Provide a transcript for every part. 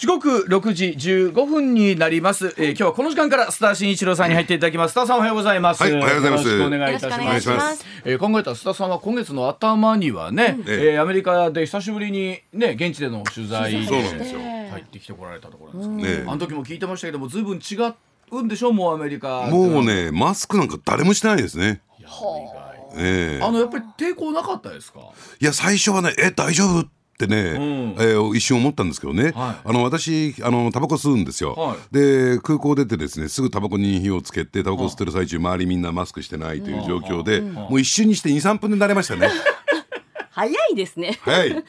時刻6時15分になります、えー、今日はこの時間からスター新一郎さんに入っていただきます。スターさんおはようございます、はいおはようございます。よろしくお願いいたします。よろしくお願いします。えー、考えたら須田さんは今月の頭にはね、えええ。ーアメリカで久しぶりにね現地での取材でそうなんですよ。入ってきてこられたところなんですけど、ねあの時も聞いてましたけどもずいぶん違うんでしょうもうアメリカもうねマスクなんか誰もしてないですね。いやええ。あのやっぱり抵抗なかったですか？いや最初はねえ大丈夫？ってね、えー一瞬思ったんですけどね、はい。あの私あのタバコ吸うんですよ、はい。で空港出てですねすぐタバコに火をつけてタバコ吸ってる最中周りみんなマスクしてないという状況で、もう一瞬にして23分で慣れましたね。早いですね。はい、え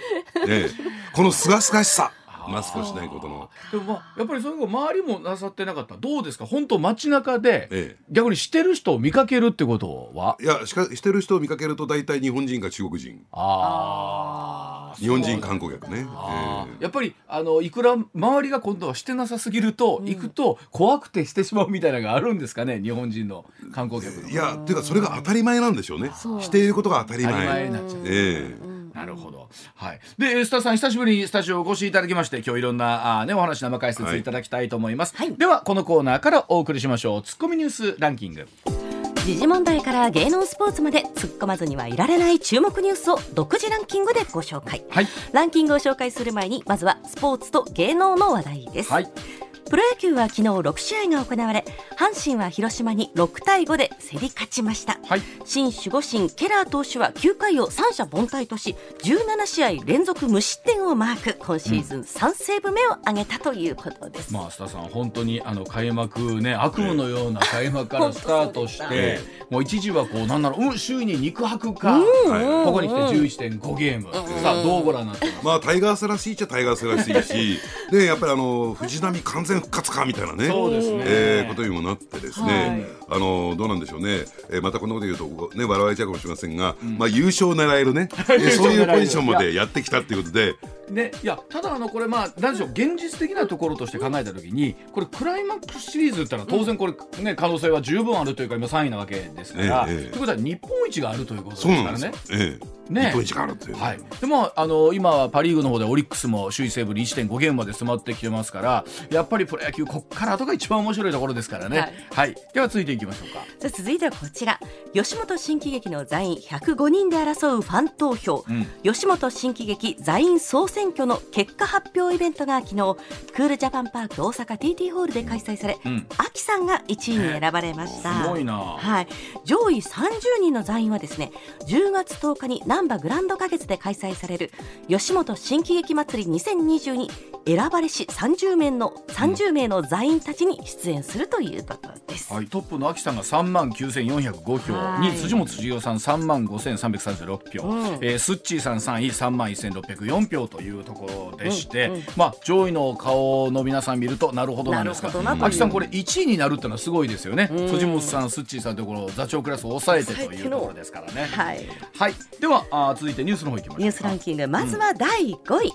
え。このすがすがしさマスクをしないことのでもまあやっぱりそういうの周りもなさってなかった？どうですか？本当街中で、ええ。逆にしてる人を見かけるってことは？いやしかしてる人を見かけると大体日本人か中国人。あ日本人観光客ね、あええ。ーやっぱりあのいくら周りが今度はしてなさすぎると、行くと怖くてしてしまうみたいなのがあるんですかね？日本人の観光客の。いやっていうかそれが当たり前なんでしょうね。していることが当たり前。当たり前になっちゃう。ええなるほど。はい。で、スタさん、久しぶりにスタジオお越しいただきまして、今日いろんな、あーね、お話生解説いただきたいと思います。はいでは、このコーナーからお送りしましょう。ツッコミニュースランキング。時事問題から芸能スポーツまで突っ込まずにはいられない注目ニュースを独自ランキングでご紹介。はい。ランキングを紹介する前にまずはスポーツと芸能の話題です。はい。プロ野球は昨日6試合が行われ阪神は広島に6対5で競り勝ちました、はい。新守護神ケラー投手は9回を三者凡退とし17試合連続無失点をマーク。今シーズン3セーブ目を挙げたということです、まあ、スタさん、本当に、あの、開幕ね、悪夢のような開幕からスタートして、えもう一時はこう、なんだろう、うん、周囲に肉薄か、はい。ここに来て11.5ゲーム。さあ、どうご覧になってますまあタイガースらしいっちゃタイガースらしいし でやっぱりあの藤波完全復活かみたいなね。そうですね。えーことにもなってですね、あのどうなんでしょうね、えーまたこんなこと言うとね笑われちゃうかもしれませんが、まあ優勝を狙えるね、えーそういうポジションまでやってきたっていうことで。ね、いやただあのこれまあなんでしょう。現実的なところとして考えたときにこれクライマックスシリーズってのは当然これね可能性は十分あるというか今3位なわけですから、ええええ。ということは日本一があるということですそうからね。なんですよ。。ええね。日本一があるっていう。はい、でもあの今はパ・リーグの方でオリックスも首位西武に1.5ゲームまで迫ってきてますからやっぱりプロ野球こっからとが一番面白いところですからね、ははい。いでは続いていきましょうか。さあ続いてはこちら。吉本新喜劇の座員105人で争うファン投票、うん。吉本新喜劇座員総選挙の結果発表イベントが昨日クールジャパンパーク大阪 TT ホールで開催され、うん。アキさんが1位に選ばれました。すごいな。はい、上位30人の座員はですね10月10日に難波グランド花月で開催される吉本新喜劇祭り2020に選ばれし30名の30名の座員たちに出演するということです、はい、トップの秋さんが3万9405票。はい。に辻本辻代さん3万5336票、うん。えースッチーさん3位3万1604票というところでして、うんうんまあ上位の顔の皆さん見るとなるほどなんですが秋さんこれ1位になるってのはすごいですよね、うん。辻本さんスッチーさんというこの座長クラスを抑えてというところですからね。はい。はい、ではあ続いてニュースの方いきましょうニュースランキング。まずは第5位、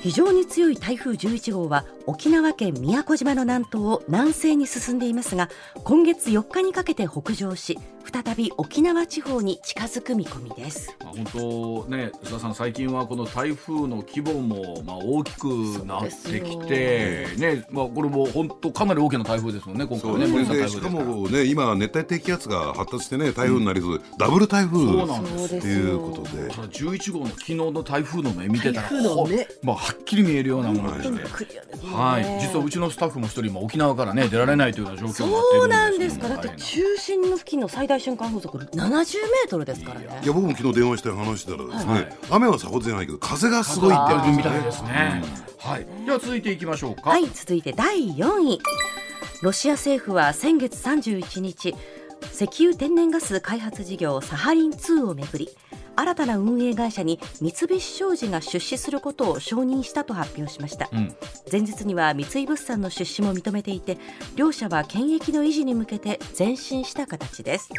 非常に強い台風11号は沖縄県宮古島の南東を南西に進んでいますが今月4日にかけて北上し再び沖縄地方に近づく見込みです。まあ、本当ね須田さん最近はこの台風の規模もまあ大きくなってきてねまあこれも本当かなり大きな台風ですもんね今回そうはね森さんでしかもね今熱帯低気圧が発達してね台風になりず、ダブル台風そうなんで。すそうですという。ことでただ11号の昨日の台風の目見てたら台風の目。ほまあ、はっきり見えるようなものでして、はい、実はうちのスタッフも一人今沖縄からね出られないというような状況になっていそうるなんですか。だって中心の付近の最大瞬間風速70メートルですからね。いや僕も昨日電話して話してたらですね、はい。雨はさほどじゃないけど風がすごいってあるみたいですね、はい。では続いていきましょうか。はい続いて第4位。ロシア政府は先月31日石油天然ガス開発事業サハリン2をめぐり新たな運営会社に三菱商事が出資することを承認したと発表しました、うん。前日には三井物産の出資も認めていて両社は権益の維持に向けて前進した形です。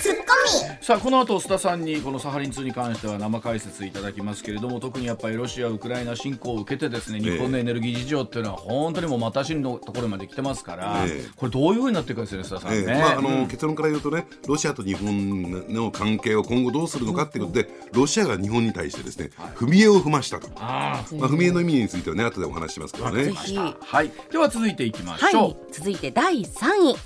ツッコミ。さあこの後須田さんにこのサハリン2に関しては生解説いただきますけれども特にやっぱりロシア・ウクライナ侵攻を受けてですね日本のエネルギー事情っていうのは本当にもうまたしのところまで来てますから、ええ。これどういうふうになっていくかですよね須田さんね。ええ。まああのうん結論から言うとね、ロシアと日本の関係を今後どうするのかっていうことで、ロシアが日本に対してですね、踏み絵を踏ましたと、あまあ、踏み絵の意味についてはね、後でお話ししますけどね。はい。では続いていきましょう。はい、続いて第3位。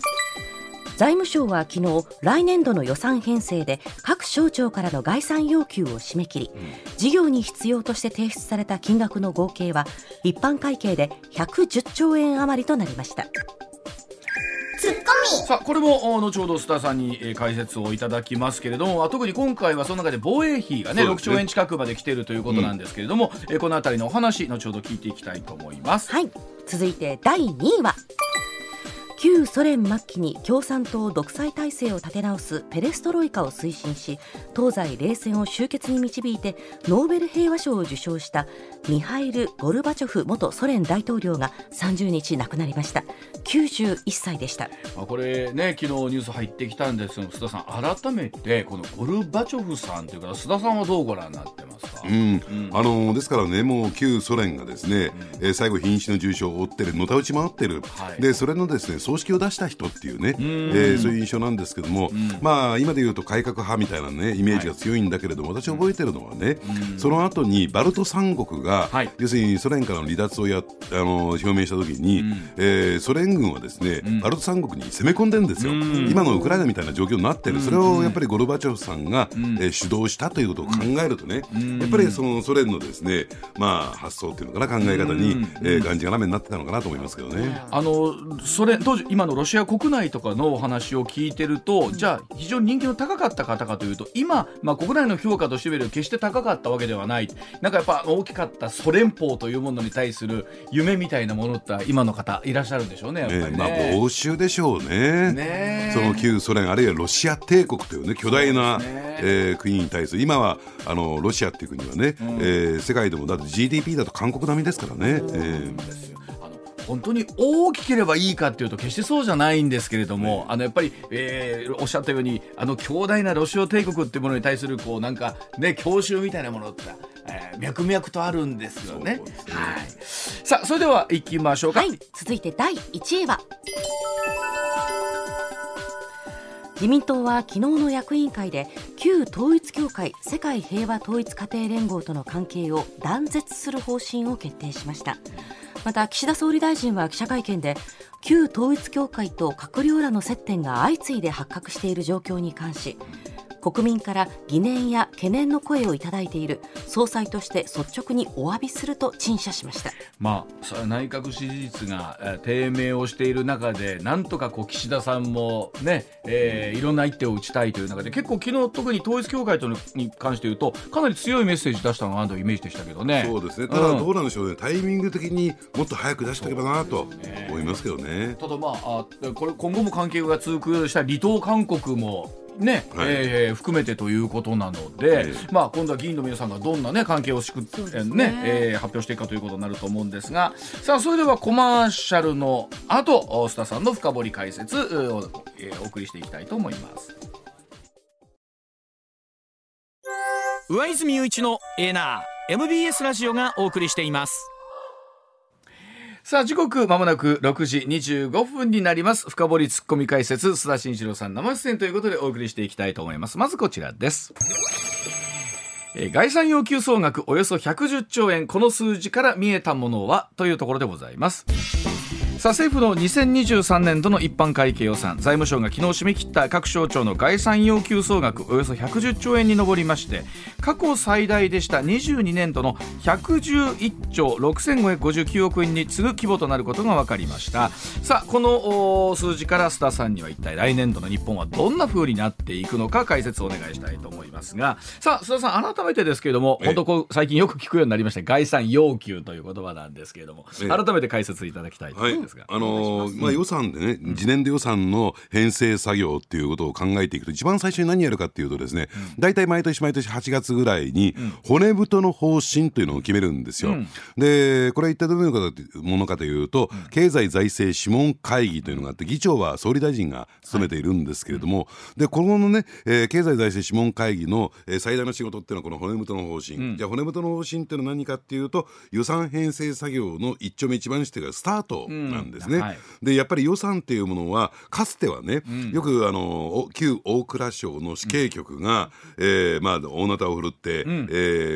財務省は昨日来年度の予算編成で各省庁からの概算要求を締め切り、事業に必要として提出された金額の合計は一般会計で110兆円余りとなりましたツッコミ。さあこれもお後ほど須田さんに、えー解説をいただきますけれどもあ特に今回はその中で防衛費がね6ね。兆円近くまで来ているということなんですけれども、えーこのあたりのお話後ほど聞いていきたいと思います。はい。続いて第2位は旧ソ連末期に共産党独裁体制を立て直すペレストロイカを推進し東西冷戦を終結に導いてノーベル平和賞を受賞したミハイル・ゴルバチョフ元ソ連大統領が30日亡くなりました。91歳でした。まあ、これね昨日ニュース入ってきたんですけど須田さん改めてこのゴルバチョフさんというか須田さんはどうご覧になってますか、うん。あのですからね、もう旧ソ連がですね、えー最後、瀕死の重傷を負ってる、のたうち回ってる、はい。でそれのですね葬式を出した人っていうね、えーそういう印象なんですけども、まあ、今で言うと改革派みたいなねイメージが強いんだけれども、私、覚えてるのはね、その後にバルト三国が、要するにソ連からの離脱をやあの表明したときに、えーソ連軍はですね、バルト三国に攻め込んでるんですよ、今のウクライナみたいな状況になってる、それをやっぱりゴルバチョフさんが、えー主導したということを考えるとね、やっぱりそのソ連のですね、まあ、発想っていうのかな、考え方に、えーがんじがらめになってたのかなと思いますけどね。あのそれ当今のロシア国内とかのお話を聞いてるとじゃあ非常に人気の高かった方かというと今、まあ、国内の評価としてみると決して高かったわけではない。なんかやっぱ大きかったソ連邦というものに対する夢みたいなものって今の方いらっしゃるんでしょうねやっぱりね。ねまあ、豪州でしょうね。ねその旧ソ連あるいはロシア帝国というね巨大な、ね。えー国に対する。今はあのロシアっていう国はね、えー世界でもだって GDP だと韓国並みですからね、えー本当に大きければいいかっていうと決してそうじゃないんですけれども、あのやっぱり、えーおっしゃったようにあの強大なロシア帝国っていうものに対するこうなんかね郷愁みたいなものって、えー脈々とあるんですよね。ねはい。さあそれでは行きましょうか。はい、続いて第1位は自民党は昨日の役員会で旧統一教会世界平和統一家庭連合との関係を断絶する方針を決定しましたまた岸田総理大臣は記者会見で旧統一教会と閣僚らの接点が相次いで発覚している状況に関し国民から疑念や懸念の声をいただいている総裁として率直にお詫びすると陳謝しました。まあさ内閣支持率が、えー低迷をしている中でなんとかこう岸田さんもね、えーいろんな一手を打ちたいという中で結構昨日特に統一教会とのに関して言うとかなり強いメッセージ出したのがあるというイメージでしたけどね。そうですね。ただどうなんでしょうね、タイミング的にもっと早く出しておけばなと思いますけどね。ただまああこれ今後も関係が続くようでしたら離党勧告もね、はい。えー含めてということなので、えまあ今度は議員の皆さんがどんなね関係をしく、ね。ねえー発表していくかということになると思うんですがさあそれではコマーシャルの後須田さんの深掘り解説を、えーお送りしていきたいと思います。上泉雄一のエナー MBS ラジオがお送りしていますさあ時刻まもなく6時25分になります。深掘りツッコミ解説須田慎一郎さん生出演ということでお送りしていきたいと思います。まずこちらです。え概算要求総額およそ110兆円。この数字から見えたものはというところでございます。さあ政府の2023年度の一般会計予算。財務省が昨日締め切った各省庁の概算要求総額およそ110兆円に上りまして過去最大でした22年度の111兆6559億円に次ぐ規模となることが分かりました。さあこのお数字から須田さんには一体来年度の日本はどんな風になっていくのか解説をお願いしたいと思いますが。さあ須田さん改めてですけれどもえ本当こう最近よく聞くようになりました概算要求という言葉なんですけれどもえ。改めて解説いただきたいと。はい、ですが。あのーまあ、予算でね、次年度予算の編成作業っていうことを考えていくと、一番最初に何やるかっていうとですね、大体毎年毎年8月ぐらいに、骨太の方針というのを決めるんですよ。で、これは一体どういうものかというと、経済財政諮問会議というのがあって、議長は総理大臣が務めているんですけれども、で、このね、えー経済財政諮問会議の、えー最大の仕事っていうのはこの骨太の方針。じゃあ骨太の方針っていうのは何かっていうと、予算編成作業の一丁目一番地点がスタートなんですね。うんはい。でやっぱり予算っていうものはかつてはね、よくあのお旧大蔵省の死刑局が、えーまあ、大なたを振るって、え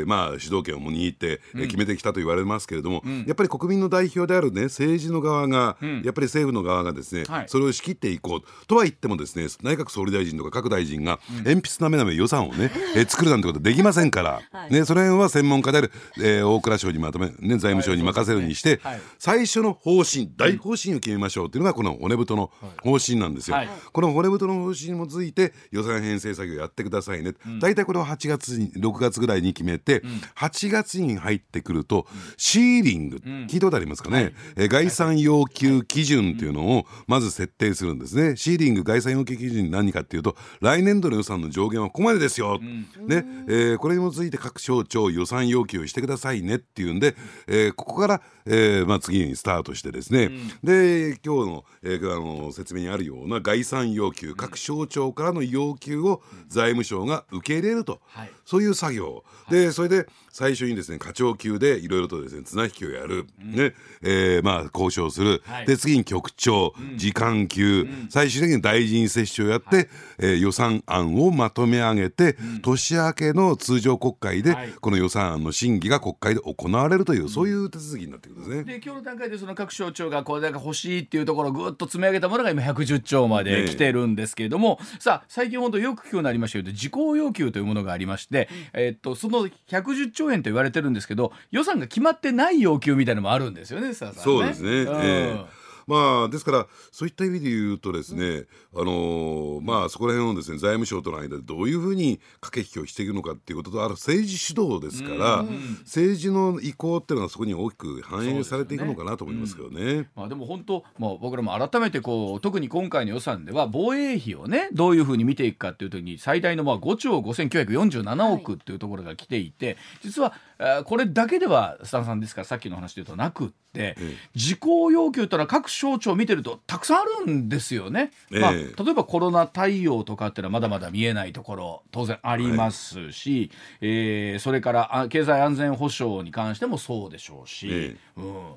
ーまあ、主導権を握って、えー決めてきたと言われますけれども、やっぱり国民の代表である、ね、政治の側が、やっぱり政府の側がですね、はい。それを仕切っていこうとは言ってもですね内閣総理大臣とか各大臣が鉛筆なめなめ予算をね、えー作るなんてことできませんから、ね、その辺は専門家である、えー大蔵省にまとめ、ね、財務省に任せるにして、はい。最初の方針大方針を決めましょうというのがこの骨太の方針なんですよ。はいこの骨太の方針に基づいて予算編成作業やってくださいね、大体これを8月に6月ぐらいに決めて、8月に入ってくるとシーリング、聞いたことありますかね、えー概算要求基準というのをまず設定するんですね。シーリング概算要求基準何かっていうと来年度の予算の上限はここまでですよ、ね。えーこれに基づいて各省庁予算要求をしてくださいねっていうんで、えーここから、えーまあ、次にスタートしてですね、で今日の,、えーあの説明にあるような概算要求各省庁からの要求を財務省が受け入れると、はい。そういう作業、でそれで最初にですね課長級でいろいろとですね綱引きをやる、ね。えーまあ、交渉する、はい。で次に局長、次官級、最終的に大臣接種をやって、えー予算案をまとめ上げて、年明けの通常国会で、はい。この予算案の審議が国会で行われるという、そういう手続きになってくるんですね。で今日の段階でその各省庁がこれだけ欲しいっていうところをぐっと積み上げたものが今110兆まで来てるんですけれども、さあ最近本当よく聞くようになりましたけど事項要求というものがありまして、えっとその110兆円と言われてるんですけど予算が決まってない要求みたいなのもあるんですよねね。そうですね、んえ。えまあですからそういった意味で言うとですね、あのーまあそこら辺をですね財務省との間でどういうふうに駆け引きをしていくのかっていうこととある政治主導ですから、政治の意向っていうのがそこに大きく反映されていくのかなと思いますけどね。まあ、でも本当、まあ、僕らも改めてこう特に今回の予算では防衛費をねどういうふうに見ていくかっていう時に最大のまあ5兆5947億っていうところが来ていて、実はあーこれだけではスタンさんですからさっきの話で言うとなくって、事項要求というのは各省庁見てるとたくさんあるんですよね。まあ、ええ例えばコロナ対応とかっていうのはまだまだ見えないところ当然ありますし、えーそれからあ経済安全保障に関してもそうでしょうし。えうん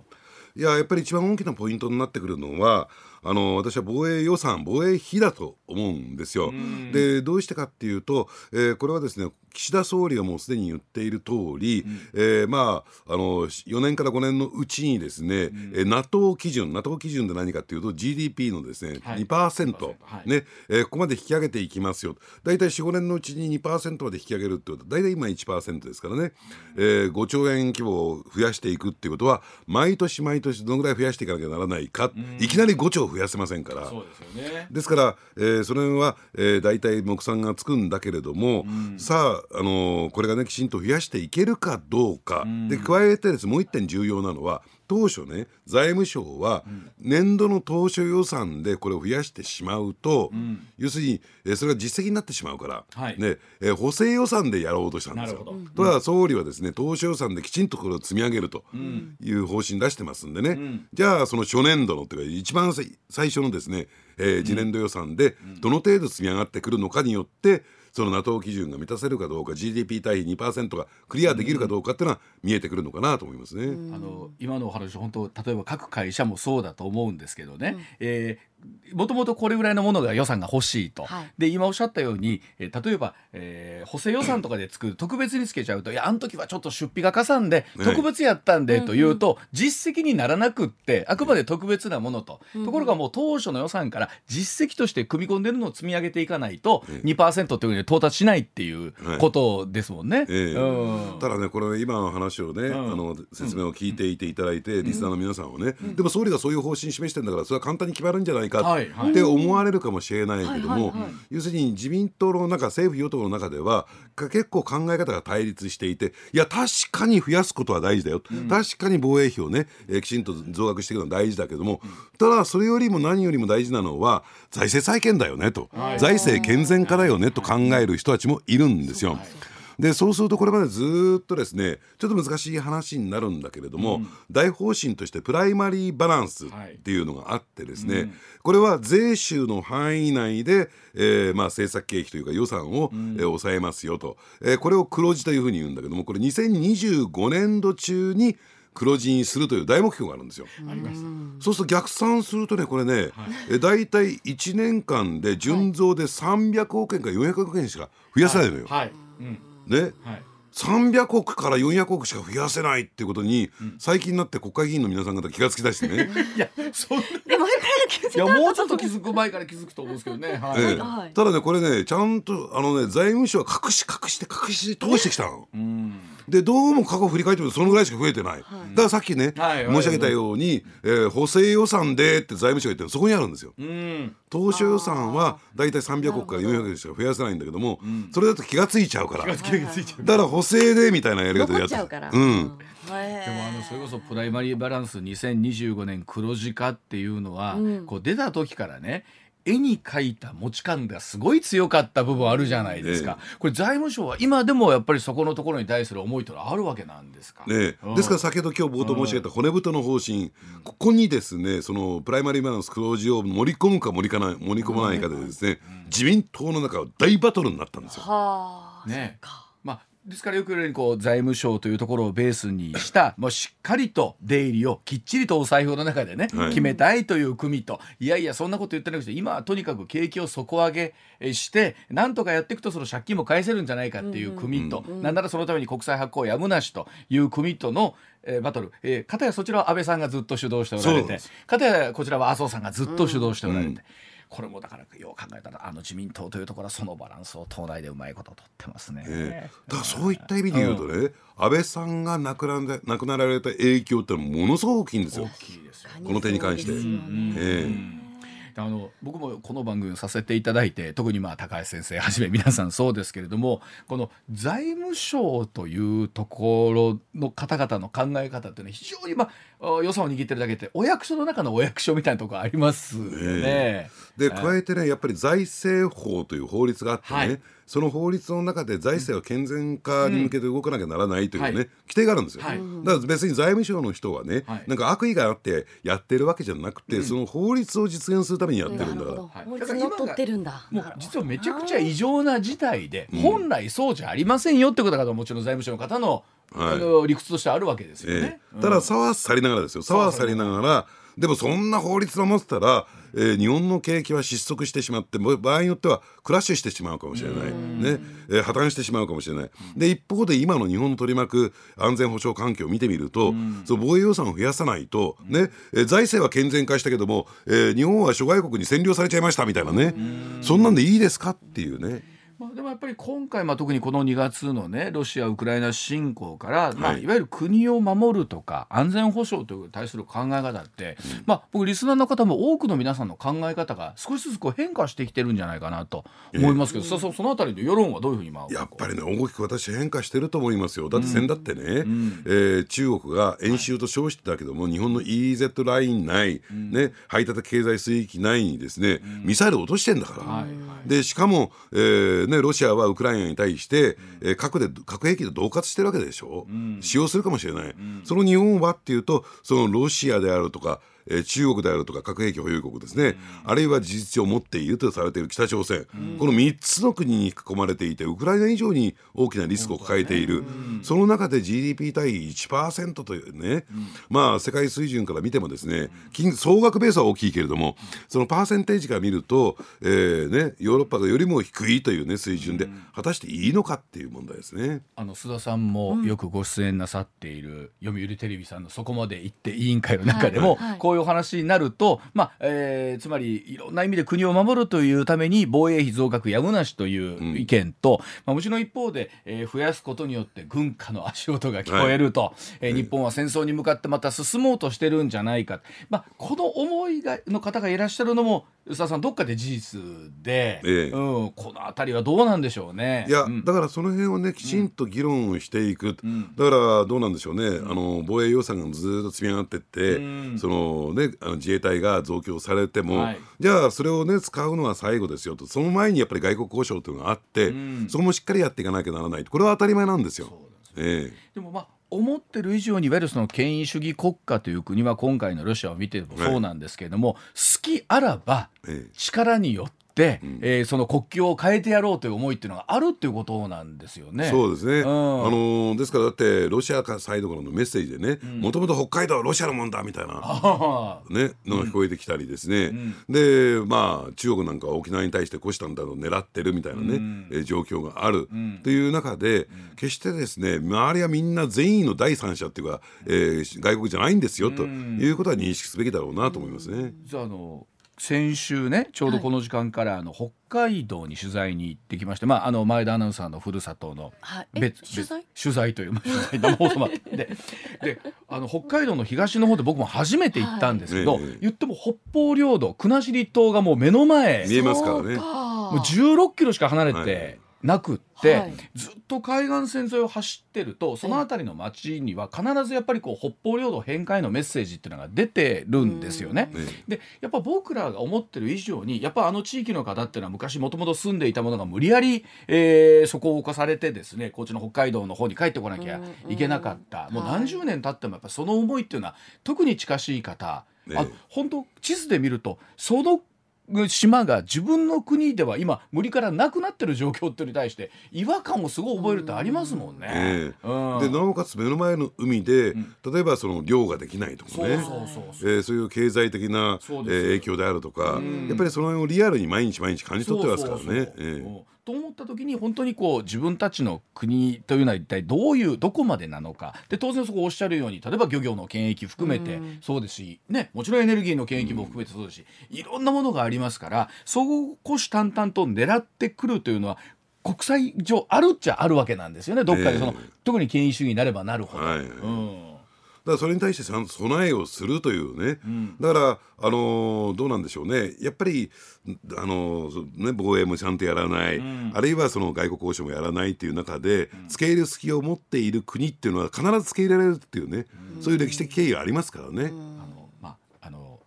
いややっぱり一番大きなポイントになってくるのはあの私は防衛予算防衛費だと思うんですよ。でどうしてかっていうと、えーこれはですね岸田総理がもうすでに言っている通り、えーまああの4年から5年のうちにですね、えー NATO 基準 NATO 基準で何かっていうと GDP のですね、はい。2%、はい。ねえーここまで引き上げていきますよ。大体45年のうちに2%まで引き上げるってことは大体今1%ですからね、えー5兆円規模を増やしていくっていうことは毎年毎年どのぐらい増やしていかなきゃならないか、いきなり5兆増やせませんから。そうですよね。ですから、えーその辺は、えー、大体目算がつくんだけれども、さあ、あのーこれがねきちんと増やしていけるかどうか、で加えてですねもう一点重要なのは当初ね財務省は年度の当初予算でこれを増やしてしまうと、要するに、えーそれが実績になってしまうから、はい。ねえー補正予算でやろうとしたんですよ。ただ総理はですね当初予算できちんとこれを積み上げるという方針出してますんでね、じゃあその初年度のというか一番最最初のですね、えー次年度予算でどの程度積み上がってくるのかによってその NATO 基準が満たせるかどうか GDP 対比2%がクリアできるかどうかっていうのは見えてくるのかなと思いますね。あの今のお話本当例えば各会社もそうだと思うんですけどね、えーもともとこれぐらいのものが予算が欲しいと、はい。で今おっしゃったように、えー例えば、えー補正予算とかで作る特別につけちゃうといやあの時はちょっと出費がかさんではい特別やったんでというと、実績にならなくってあくまで特別なものと、ところがもう当初の予算から実績として組み込んでるのを積み上げていかないと、2%というふうに到達しないっていうことですもんね。ええ。うん。ただねこれ今の話をね、ん。あの説明を聞いていていただいて、リスナーの皆さんはね、でも総理がそういう方針示してんだからそれは簡単に決まるんじゃないかかって思われるかもしれないけども要するに自民党の中政府与党の中では結構考え方が対立していていや確かに増やすことは大事だよ、うん、確かに防衛費をね、えー、きちんと増額していくのは大事だけども、ただそれよりも何よりも大事なのは財政再建だよねと、財政健全化だよねと考える人たちもいるんですよ。でそうするとこれまでずっとですねちょっと難しい話になるんだけれども、うん、大方針としてプライマリーバランスっていうのがあってですね、はいうん、これは税収の範囲内で、えーまあ、政策経費というか予算を、うん、えー、抑えますよと、えー、これを黒字というふうに言うんだけどもこれ2025年度中に黒字にするという大目標があるんですよ。そうすると逆算するとねこれね、はい、え大体1年間で純増で300億円か400億円しか増やせないのよ。はい。はい。うんね、はい。300億から400億しか増やせないっていうことに、うん、最近になって国会議員の皆さん方気が付きだしてね。いやそんで前から気づいやもうちょっと気づく前から気づくと思うんですけどね、はい。ええ、ただねこれねちゃんとあのね財務省は隠し隠して隠し通してきたの。うんでどうも過去振り返ってみるとそのぐらいしか増えてない、はい、だからさっきね、はい、申し上げたように、えー、補正予算でって財務省が言ってるそこにあるんですよ。当初予算はだいたい300億から400億しか増やせないんだけども、それだと気が付いちゃうから。だから補正でみたいなやり方でやってうん。でもあのそれこそプライマリーバランス2025年黒字化っていうのは、うん、こう出た時からね絵に描いた持ち感がすごい強かった部分あるじゃないですか、これ財務省は今でもやっぱりそこのところに対する思いというのはあるわけなんですか、ね、うん、ですから先ほど今日冒頭申し上げた骨太の方針、うん、ここにですねそのプライマリーバランス黒字を盛り込むか盛りかない盛り込まないかでですね、自民党の中は大バトルになったんですよ。はあ、ねまあですからよく言うようにこう財務省というところをベースにした もうしっかりと出入りをきっちりとお財布の中でね、はい、決めたいという組と。いやいやそんなこと言ってなくて今はとにかく景気を底上げしてなんとかやっていくとその借金も返せるんじゃないかっていう組と、うんうん、なんならそのために国債発行やむなしという組とのえー、バトル、えー、片やそちらは安倍さんがずっと主導しておられて片やこちらは麻生さんがずっと主導しておられて、うんうんこれもだからよう考えたらあの自民党というところはそのバランスを党内でうまいこと取ってますね。えー、だそういった意味で言うとね、うん、安倍さんが亡くな亡くなられた影響ってものすごく大きいんですよ。この点に関して。えーあの僕もこの番組をさせていただいて特にまあ高橋先生はじめ皆さんそうですけれどもこの財務省というところの方々の考え方っていうのは非常にまあ予算を握ってるだけってお役所の中のお役所みたいなところありますよね。で加えてねやっぱり財政法という法律があってね、はい。その法律の中で財政は健全化に向けて動かなきゃならないというね、うんはい、規定があるんですよ、はい、だから別に財務省の人はね、はい、なんか悪意があってやってるわけじゃなくて、うん、その法律を実現するためにやってるんだから、法律にのってるんだ。もう実はめちゃくちゃ異常な事態で、本来そうじゃありませんよってことがもちろん財務省の方のはい、あの理屈としてあるわけですよね、えー、ただ差は去りながらですよ。差は去りながらでもそんな法律を持ってたら、えー、日本の景気は失速してしまって場合によってはクラッシュしてしまうかもしれない、ね。えー、破綻してしまうかもしれない。で一方で今の日本の取り巻く安全保障環境を見てみるとその防衛予算を増やさないと、ね。えー、財政は健全化したけども、えー、日本は諸外国に占領されちゃいましたみたいなね。そんなんでいいですか？っていうね。まあ、でもやっぱり今回、まあ、特にこの2月のねロシア・ウクライナ侵攻から、はい。まあ、いわゆる国を守るとか安全保障という対する考え方って、うん、まあ、僕リスナーの方も多くの皆さんの考え方が少しずつこう変化してきてるんじゃないかなと思いますけど、えー、そそのあたりの世論はどういうふうに今やっぱりね大きく私変化してると思いますよ。だって先だってね、うん、えー、中国が演習と称してたけども、はい、日本の EEZ ライン内、うん、ね、排他的経済水域内にですね、ミサイル落としてんだから、はいはい、でしかも、えーね、ロシアはウクライナに対して、えー、核で核兵器で恫喝してるわけでしょ、うん、使用するかもしれない、うん、その日本はっていうとそのロシアであるとかえー、中国であるとか核兵器保有国ですね、うん、あるいは事実上持っているとされている北朝鮮、うん、この3つの国に囲まれていてウクライナ以上に大きなリスクを抱えている、その中で GDP 対1%というね、まあ世界水準から見てもですね金総額ベースは大きいけれどもそのパーセンテージから見ると、えーね、ヨーロッパよりも低いという、ね、水準で果たしていいのかっていう問題ですね。あの須田さんもよくご出演なさっている読売テレビさんのそこまで行って委員会の中でも、こうういうお話になると、まあえー、つまりいろんな意味で国を守るというために防衛費増額やむなしという意見と、うん、まあ、むしろ一方で、えー、増やすことによって軍歌の足音が聞こえると、はい、えー、日本は戦争に向かってまた進もうとしてるんじゃないか、まあ、この思いがの方がいらっしゃるのも宇佐さんどっかで事実で、ええ、うん、この辺りはどうなんでしょうね。いや、うん、だからその辺をねきちんと議論をしていく、うん、だからどうなんでしょうね、うん、あの防衛予算がずっと積み上がっていって、そのねあの自衛隊が増強されても、はい、じゃあそれをね使うのは最後ですよと。その前にやっぱり外国交渉というのがあって、そこもしっかりやっていかなきゃならないこれは当たり前なんですよ。で、ねええ、でもまあ思ってる以上にいわゆるその権威主義国家という国は今回のロシアを見てもそうなんですけれども、好きあらば力によって、うん、えー、その国境を変えてやろうという思いっていうのがあるっていうことなんですよね。そうですね、うん、あのー、ですからだってロシアサイドからのメッセージでねもともと北海道はロシアのもんだみたいな、ね、のが聞こえてきたりですね、うん、でまあ中国なんかは沖縄に対して虎視眈々と狙ってるみたいなね、うん、えー、状況があるっていう中で、決してですね周りはみんな善意の第三者っていうか、えー、外国じゃないんですよということは認識すべきだろうなと思いますね。じゃあの先週ねちょうどこの時間からあの北海道に取材に行ってきまして、まあ、あの前田アナウンサーのふるさとの別、取材？取材という取材生放送でであの北海道の東の方で僕も初めて行ったんですけど、はい、言っても北方領土国後島がもう目の前。見えますからねもう16キロしか離れて、はいなくって、はい、ずっと海岸線沿いを走ってるとその辺りの町には必ずやっぱりこう北方領土返還へのメッセージっていうのが出てるんですよね。でやっぱ僕らが思ってる以上にやっぱあの地域の方っていうのは昔もともと住んでいたものが無理やり、えー、そこを侵されてですね高知の北海道の方に帰ってこなきゃいけなかった。もう何十年経ってもやっぱその思いっていうのは特に近しい方。あ本当地図で見るとその島が自分の国では今無理からなくなってる状況っていうに対して違和感をすごい覚えるってありますもんね。えー、でなおかつ目の前の海で、うん、例えばその漁ができないとかね。そういう経済的な、えー、影響であるとか、やっぱりその辺をリアルに毎日毎日感じ取ってますからね。と思った時に本当にこう自分たちの国というのは一体どういうどこまでなのか。で当然そこおっしゃるように例えば漁業の権益含めてそうですし、ね、もちろんエネルギーの権益も含めてそうですしいろんなものがありますからそこを虎視眈々と狙ってくるというのは国際上あるっちゃあるわけなんですよね。どっかでその、えー、特に権威主義になればなるほど。はい、うんらそれに対して備えをするというね、うん、だから、あのー、どうなんでしょうね。やっぱり、あのー、ね、防衛もちゃんとやらない、うん、あるいはその外国交渉もやらないっていう中で、うん、付け入る隙を持っている国っていうのは必ず付け入れられるっていうね、そういう歴史的経緯がありますからね。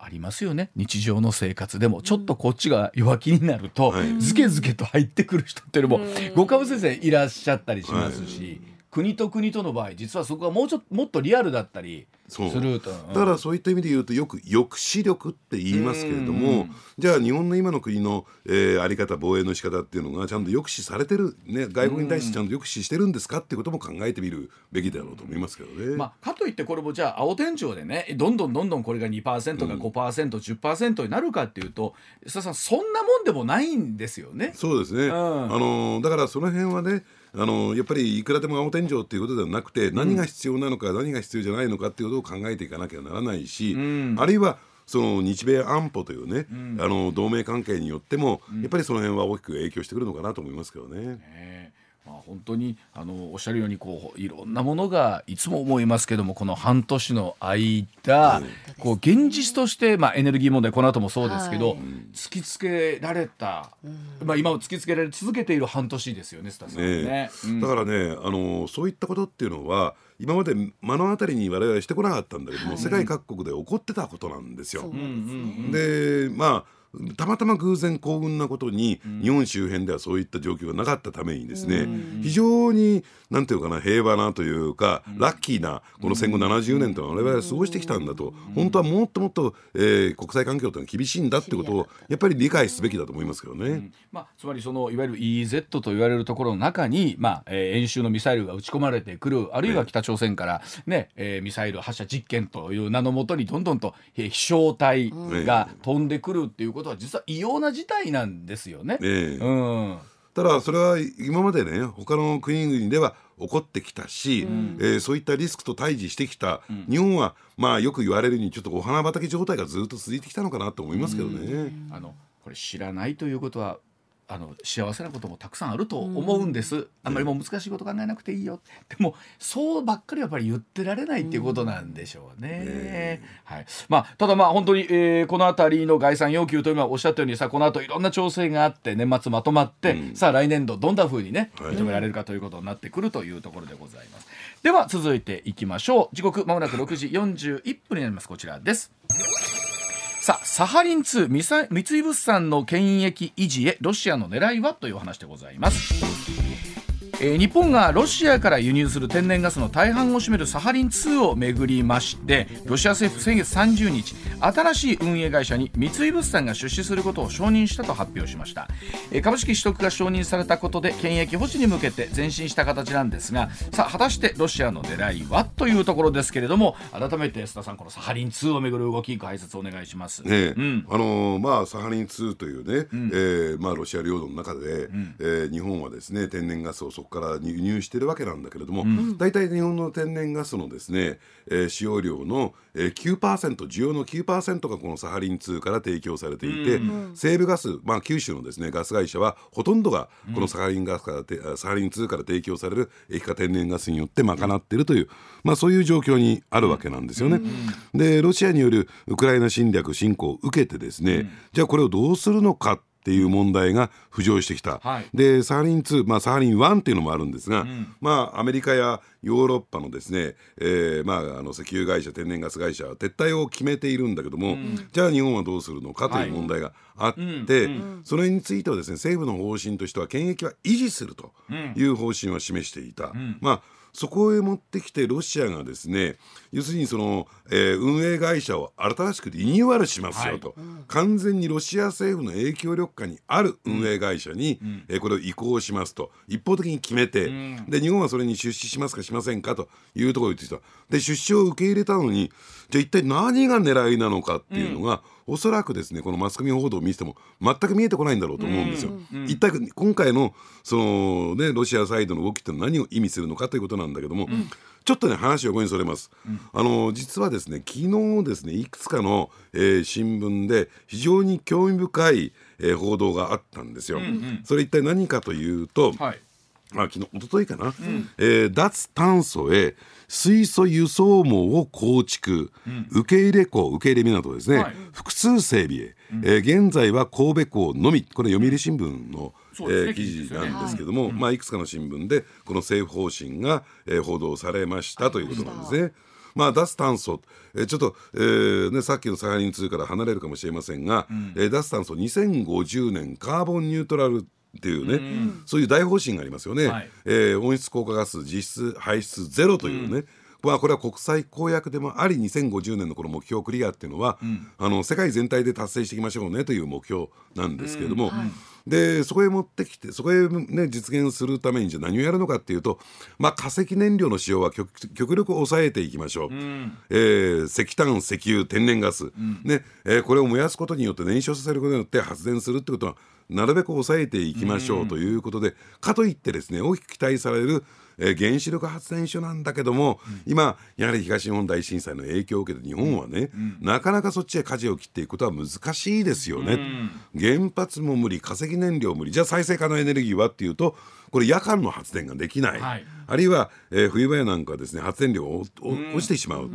ありますよね。日常の生活でもちょっとこっちが弱気になると、ずけずけと入ってくる人っていうのも、ご家先生いらっしゃったりしますし。国と国との場合実はそこはもうちょっともっとリアルだったりすると、だからそういった意味で言うとよく抑止力って言いますけれどもじゃあ日本の今の国の、えー、あり方防衛の仕方っていうのがちゃんと抑止されてる、ね、外国に対してちゃんと抑止してるんですかっていうことも考えてみるべきだろうと思いますけどね。まあ、かといってこれもじゃあ青天井でねどんどんどんどんこれが2%が 5%10% になるかっていうと須田さんそんなもんでもないんですよね。そうですね、うん、あのだからその辺はねあのやっぱりいくらでも青天井っていうことではなくて何が必要なのか、何が必要じゃないのかっていうことを考えていかなきゃならないし、あるいはその日米安保というね、あの同盟関係によっても、やっぱりその辺は大きく影響してくるのかなと思いますけどね。まあ、本当にあのおっしゃるようにこういろんなものがいつも思いますけどもこの半年の間、こう現実として、まあ、エネルギー問題この後もそうですけど、はい、突きつけられた、まあ、今突きつけられ続けている半年ですよねスタさんね、ねうん、だからねあのそういったことっていうのは今まで目の当たりに我々はしてこなかったんだけども、はい、世界各国で起こってたことなんですよ。でまあたまたま偶然幸運なことに、日本周辺ではそういった状況がなかったためにですね、非常になんていうかな平和なというか、ラッキーなこの戦後70年と我々は過ごしてきたんだと、本当はもっともっと、えー、国際環境というのは厳しいんだってことをや。っぱり理解すべきだと思いますけどね。うん、まあ、つまりそのいわゆる EEZ と言われるところの中に、まあえー、演習のミサイルが撃ち込まれてくるあるいは北朝鮮からね、えー、ミサイル発射実験という名のもとにどんどんと飛翔体が飛んでくるっていうことは実は異様な事態なんですよね。えー、うん。ただそれは今までね他の国々では起こってきたし、えーそういったリスクと対峙してきた、日本はまあよく言われるようにちょっとお花畑状態がずっと続いてきたのかなと思いますけどね。あのこれ知らないということはあの幸せなこともたくさんあると思うんです、あんまりもう難しいこと考えなくていいよ。でもそうばっかりやっぱり言ってられないっていうことなんでしょうね、はい。まあ、ただまあ本当に、えーこの辺りの概算要求というのはおっしゃったようにさこの後いろんな調整があって年末まとまって、さあ来年度どんな風にねはい。認められるかということになってくるというところでございます、では続いていきましょう。時刻まもなく6時41分になります。こちらですさあサハリン2三三井物産の権益維持へロシアの狙いはという話でございます。えー日本がロシアから輸入する天然ガスの大半を占めるサハリン2をめぐりましてロシア政府先月30日新しい運営会社に三井物産が出資することを承認したと発表しました、えー株式取得が承認されたことで権益保持に向けて前進した形なんですがさあ果たしてロシアの狙いはというところですけれども改めて須田さんこのサハリン2をめぐる動き解説お願いします。ねえうん。あのーまあサハリン2というね、えーまあ、ロシア領土の中で、えー日本はですね天然ガスをから輸入してるわけなんだけれども、大体日本の天然ガスのですね、えー使用量の、えー、9%需要の9%がこのサハリン2から提供されていて、西部ガス、まあ、九州のですねガス会社はほとんどがこのサハリンガスからて、あサハリン2から提供される液化天然ガスによって賄っているという、まあ、そういう状況にあるわけなんですよね。でロシアによるウクライナ侵略侵攻を受けてですね、じゃあこれをどうするのかっていう問題が浮上してきた、はい。でサハリン2、まあ、サハリン1っていうのもあるんですが、まあ、アメリカやヨーロッパのですね、えーまあ、あの石油会社天然ガス会社は撤退を決めているんだけども、じゃあ日本はどうするのかという問題があって、それについてはですね政府の方針としては権益は維持するという方針は示していた。まあそこへ持ってきてロシアがですね要するにその、えー運営会社を新しくリニューアルしますよと、完全にロシア政府の影響力下にある運営会社に、えーこれを移行しますと。一方的に決めて、で日本はそれに出資しますかしませんかというところを言ってきたで出資を受け入れたのにじゃあ一体何が狙いなのかっていうのが、おそらくですねこのマスコミ報道を見ても全く見えてこないんだろうと思うんですよ。一体今回のその、ね、ロシアサイドの動きって何を意味するのかということなんだけども、ちょっとね話を横にそれます、あの実はですね昨日ですねいくつかの、えー新聞で非常に興味深い、えー報道があったんですよ。それ一体何かというと、はい。まあ、昨日一昨日かな、えー脱炭素へ水素輸送網を構築、受け入れ港受け入れ港ですね、はい。複数整備へ、えー現在は神戸港のみ。これ読売新聞の、そうえー記事なんですけども、まあ、いくつかの新聞でこの政府方針が、えー報道されましたということなんですね。まあ、脱炭素、えーちょっと、えーね、さっきのサハリン2から離れるかもしれませんが、えー脱炭素2050年カーボンニュートラルっていうね、そういう大方針がありますよね、はい。えー温室効果ガス実質排出ゼロというね、まあ、これは国際公約でもあり2050年のこの目標クリアっていうのは、あの世界全体で達成していきましょうねという目標なんですけれども、でそこへ持ってきてそこへ、ね、実現するためにじゃあ何をやるのかっていうと、まあ、化石燃料の使用は極極力抑えていきましょう、えー石炭石油天然ガス、ね。えーこれを燃やすことによって燃焼させることによって発電するってことはなるべく抑えていきましょうということで、かといってですね大きく期待されるえー原子力発電所なんだけども、今やはり東日本大震災の影響を受けて日本はね、なかなかそっちへ舵を切っていくことは難しいですよね、原発も無理化石燃料無理じゃあ再生可能エネルギーはっていうとこれ夜間の発電ができない、はい。あるいは、えー冬場やなんかはですね発電量がおお落ちてしまう、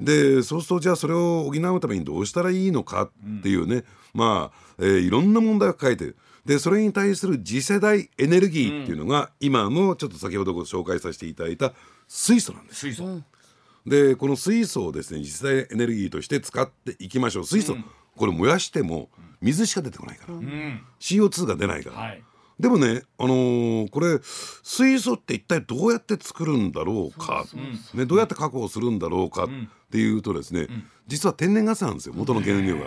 でそうするとじゃあそれを補うためにどうしたらいいのかっていうね、まあ、えーいろんな問題を抱えてる。でそれに対する次世代エネルギーっていうのが、今のちょっと先ほどご紹介させていただいた水素なんです。水素、でこの水素をですね次世代エネルギーとして使っていきましょう。水素、これ燃やしても水しか出てこないから、CO2 が出ないから、はい。でもね、あのーこれ水素って一体どうやって作るんだろうか。ね、どうやって確保するんだろうかっていうとですね、実は天然ガスなんですよ。元の原料が。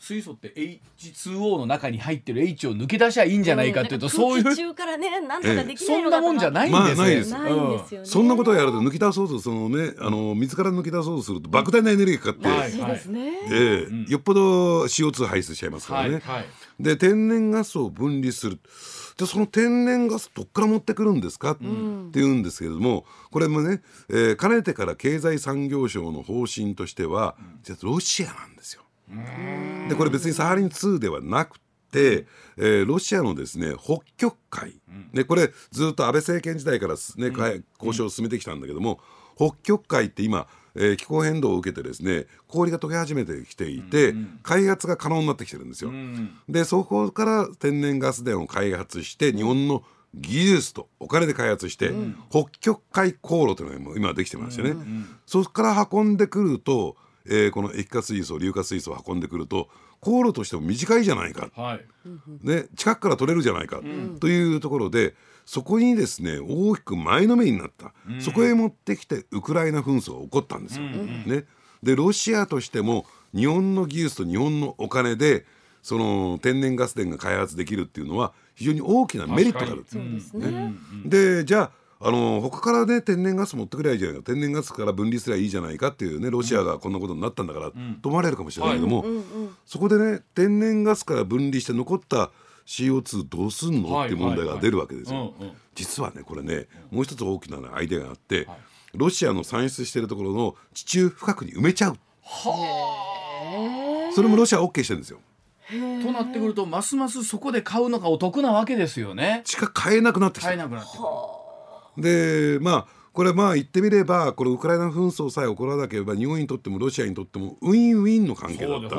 水素って H2O の中に入ってる H を抜け出しゃいいんじゃないかっていうと、そういう空気中からねなんとかできないそんなもんじゃないんですよ。ね。そんなことをやると抜き出そうとそのねあの水から抜き出そうとすると莫大なエネルギーかかって、はいそうですね。ええ。よっぽど CO2 排出しちゃいますからね。で天然ガスを分離する。じゃあその天然ガスどっから持ってくるんですか、って言うんですけれどもこれもね、えー、かねてから経済産業省の方針としては、じゃロシアなんですよ。でこれ別にサハリン2ではなくて、えー、ロシアのですね北極海、ね、これずっと安倍政権時代から、ね交渉を進めてきたんだけども、北極海って今、えー、気候変動を受けてですね氷が溶け始めてきていて、開発が可能になってきてるんですよ。でそこから天然ガス田を開発して日本の技術とお金で開発して、北極海航路というのが今できてますよね。そこから運んでくると、えー、この液化水素硫化水素を運んでくると航路としても短いじゃないか、はい、ね、近くから取れるじゃないか、というところでそこにですね大きく前のめりになった、うん、そこへ持ってきてウクライナ紛争が起こったんですよ。うん、ね、でロシアとしても日本の技術と日本のお金でその天然ガス田が開発できるっていうのは非常に大きなメリットがある。ね、でじゃああの他からね天然ガス持ってくればいいじゃないか。天然ガスから分離すればいいじゃないかっていうねロシアがこんなことになったんだから、と思われるかもしれないけども、そこでね天然ガスから分離して残った CO2 どうすんの、っていう問題が出るわけですよ。実はねこれねもう一つ大きな、ね、アイデアがあって、ロシアの産出してるところの地中深くに埋めちゃう。それもロシア OK してるんですよ。となってくるとますますそこで買うのがお得なわけですよね。地下買えなくなってきた。買えなくなってでまあこれまあ言ってみればこのウクライナ紛争さえ起こらなければ日本にとってもロシアにとってもウィンウィンの関係だった。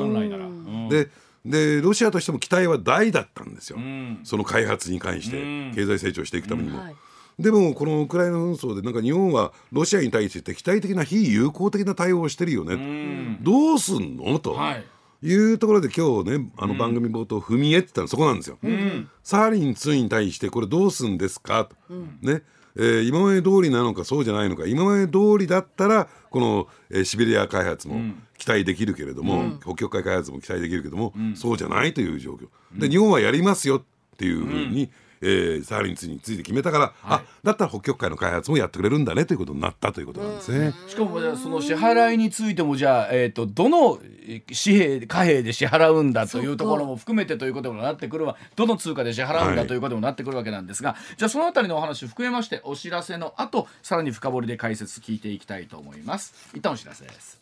ででロシアとしても期待は大だったんですよ、うん、その開発に関して経済成長していくためにも。うん。はい、でもこのウクライナ紛争でなんか日本はロシアに対して敵対的な非友好的な対応をしてるよね、うん、どうすんの？と。はい。いうところで今日ねあの番組冒頭踏み絵って言ったのそこなんですよ。うん、サーリン2に対してこれどうすんですか？と、うん、ねえー、今まで通りなのかそうじゃないのか今まで通りだったらこの、えー、シベリア開発も期待できるけれども、うん、北極海開発も期待できるけども、うん、そうじゃないという状況。で日本はやりますよっていうふうに、えー、サハリン2について決めたから、はい、あだったら北極海の開発もやってくれるんだねということになったということなんですね。しかもじゃあその支払いについてもじゃあ、えーと、どの紙幣貨幣で支払うんだというところも含めてということになってくるわどの通貨で支払うんだということにもなってくるわけなんですが、はい、じゃあそのあたりのお話含めましてお知らせの後さらに深掘りで解説聞いていきたいと思います。一旦お知らせです。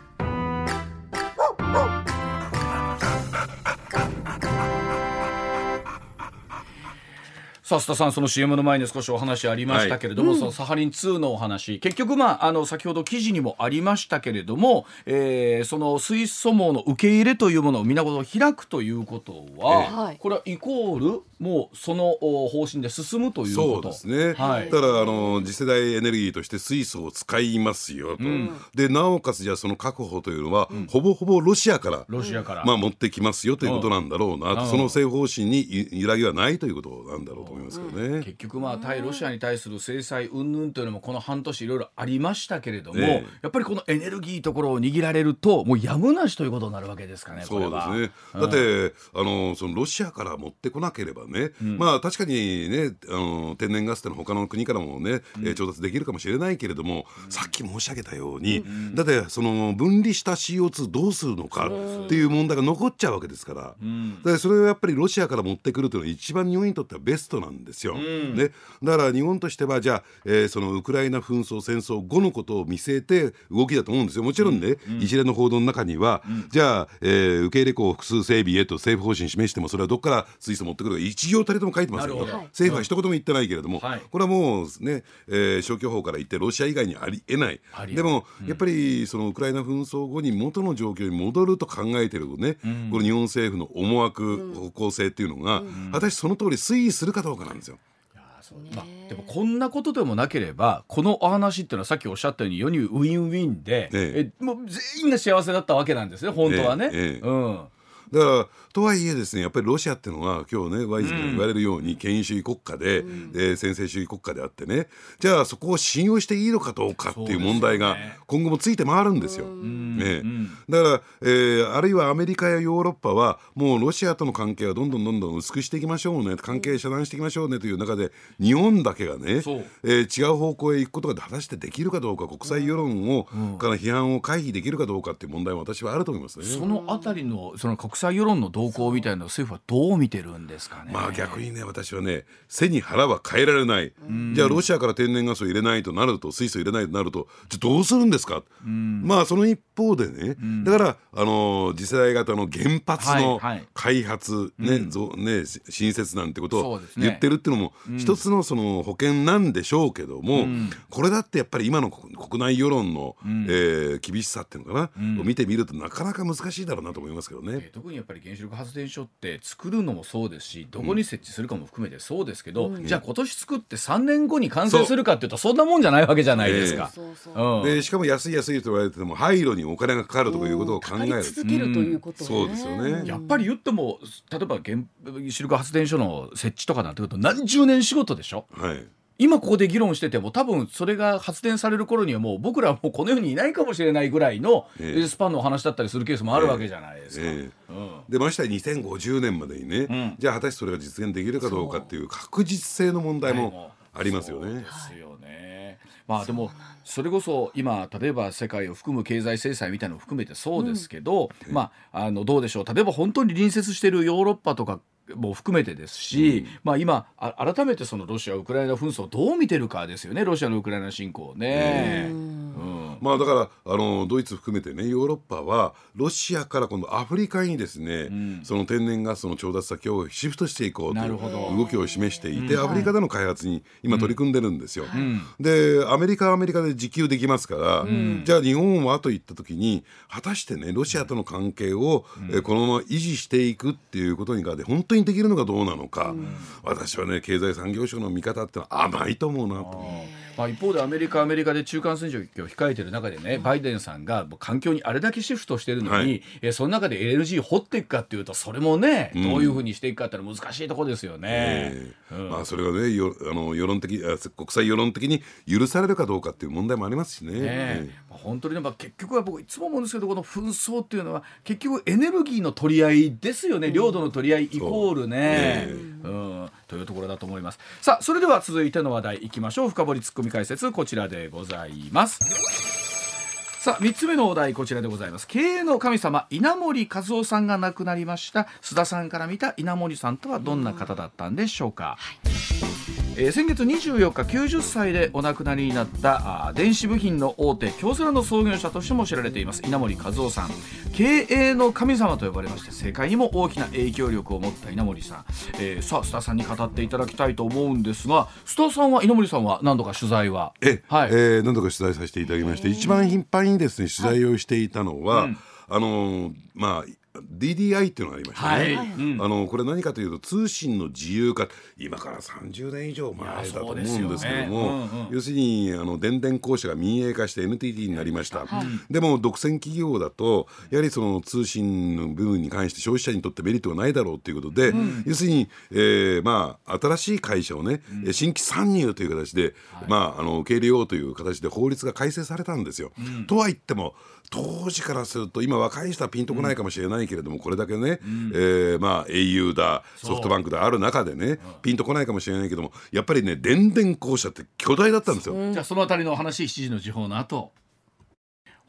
さあ須田さんその CM の前に少しお話ありましたけれども、はい、そのサハリン2のお話。結局まああの先ほど記事にもありましたけれども、えー、その水素網の受け入れというものを皆事開くということは、えー、これはイコールもうその方針で進むということ。ですね、はい、だからあの次世代エネルギーとして水素を使いますよと、うん、でなおかつじゃあその確保というのは、うん、ほぼほぼロシアからロシアから、まあ、持ってきますよということなんだろうな、うん、その政府方針に揺らぎはないということなんだろうと思います。いますよね、結局まあ対ロシアに対する制裁云々というのもこの半年いろいろありましたけれども、えやっぱりこのエネルギーところを握られるともうやむなしということになるわけですかねそうですね、だってあのそのロシアから持ってこなければね、うん、まあ確かにねあの天然ガスっての他の国からもね、うん、調達できるかもしれないけれども、うん、さっき申し上げたように、だってその分離した CO2 どうするのかっていう問題が残っちゃうわけですから、でそれをやっぱりロシアから持ってくるというのは一番日本にとってはベストなんんですよ。うん、ね、だから日本としてはじゃあ、えー、そのウクライナ紛争戦争後のことを見据えて動きだと思うんですよ。もちろんね、うん、一連の報道の中には、うん、じゃあ、えー、受け入れ港複数整備へと政府方針示してもそれはどこから水素持ってくるか一行たりとも書いてますよ。政府は一言も言ってないけれども、はい、これはもうね、えー、消去法から言ってロシア以外にありえない。でも、やっぱりそのウクライナ紛争後に元の状況に戻ると考えてるね、この日本政府の思惑、方向性っていうのが、果たしてその通り推移するかどうかなんですよ。まあ、でもこんなことでもなければこのお話っていうのはさっきおっしゃったように世にウィンウィンで、ええ、もう全員が幸せだったわけなんですね本当はね。ええ。うん。だからとはいえですねやっぱりロシアっていうのは今日ねワイズが言われるように権威主義国家で、うん、えー、専制主義国家であってね。じゃあそこを信用していいのかどうかっていう問題が今後もついて回るんですよ。ね、だから、えー、あるいはアメリカやヨーロッパはもうロシアとの関係はどんどんどんどん薄くしていきましょうね関係遮断していきましょうねという中で日本だけがね、えー、違う方向へ行くことが果たしてできるかどうか国際世論を、うん、から批判を回避できるかどうかっていう問題も私はあると思いますね。そのあたりのその国際世論の動向みたいな政府はどう見てるんですかね。まあ逆にね私はね背に腹は変えられない。じゃあロシアから天然ガスを入れないとなると水素入れないとなるとじゃあどうするんですか？まあその一方でね、だからあの次世代型の原発の開発ね、ぞね新設なんてことを言ってるっていうのも一つのその保険なんでしょうけども、これだってやっぱり今の国内世論の、うえ厳しさっていうのかな、を見てみるとなかなか難しいだろうなと思いますけどね。特にやっぱり原子力発電所って作るのもそうですしどこに設置するかも含めてそうですけど、じゃあ今年作って3年後に完成するかっていうとそんなもんじゃないわけじゃないですか。でしかも安い安いと言われても廃炉にお金がかかるということを考える。続けるということ、そうですよね。やっぱり言っても例えば原子力発電所の設置とかなんてこと何十年仕事でしょ？はい。今ここで議論してても多分それが発電される頃にはもう僕らはもうこの世にいないかもしれないぐらいのスパンの話だったりするケースもあるわけじゃないですか。でましてや2050年までにね、うん、じゃあ果たしてそれが実現できるかどうかっていう確実性の問題もありますよね。ですよね。まあでもそれこそ今例えば世界を含む経済制裁みたいなのを含めてそうですけど、うん、まああのどうでしょう。例えば本当に隣接しているヨーロッパとかも含めてですし、うん、まあ、今改めてそのロシア・ウクライナ紛争をどう見てるかですよねロシアのウクライナ侵攻ね。うん。まあ、だからあのドイツ含めてねヨーロッパはロシアから今度アフリカにですね、うん、その天然ガスの調達先をシフトしていこうという動きを示していて、アフリカでの開発に今取り組んでるんですよ。でアメリカはアメリカで自給できますから、じゃあ日本はといった時に果たしてねロシアとの関係を、えこのまま維持していくっていうことに関して本当にできるのかどうなのか、私はね経済産業省の見方ってのは甘いと思うなと。まあ、一方でアメリカアメリカで中間選挙を控えている中でねバイデンさんが環境にあれだけシフトしてるのに、はい、えその中で LNG 掘っていくかっていうとそれもね、うん、どういうふうにしていくかって難しいところですよね。えーうん、まあ、それがねよあの世論的国際世論的に許されるかどうかっていう問題もありますしね。ねまあ、本当に、ね、まあ、結局は僕いつも思うんですけどこの紛争っていうのは結局エネルギーの取り合いですよね、領土の取り合いイコールね。えー、うん。というところだと思います。さあそれでは続いての話題いきましょう。深掘りツッコミ解説こちらでございますさあ3つ目のお題こちらでございます。経営の神様稲森和夫さんが亡くなりました。須田さんから見た稲森さんとはどんな方だったんでしょうか、はい。えー、先月24日90歳でお亡くなりになったあ電子部品の大手京セラの創業者としても知られています稲森和夫さん。経営の神様と呼ばれまして世界にも大きな影響力を持った稲森さん、えー、さあ須田さんに語っていただきたいと思うんですが須田さんは稲森さんは何度か取材は？え、はい。えー、何度か取材させていただきまして一番頻繁にですね取材をしていたのは、はいうん、あのー、まあ DDI っていうのがありましたね、はい。あのこれ何かというと通信の自由化。今から30年以上前だと思うんですけども、ね。うんうん、要するにあの電電公社が民営化して NTT になりました、はい、でも独占企業だとやはりその通信の部分に関して消費者にとってメリットがないだろうということで、うん、要するに、えー、まあ新しい会社をね、うん、新規参入という形で、はい、まああの受け入れようという形で法律が改正されたんですよ。とは言っても当時からすると今若い人はピンとこないかもしれないけれども、これだけね、うん、えー、まあ au だソフトバンクだある中でねピンとこないかもしれないけどもやっぱりね電電公社って巨大だったんですよ。じゃあそのあたりの話7時の時報の後。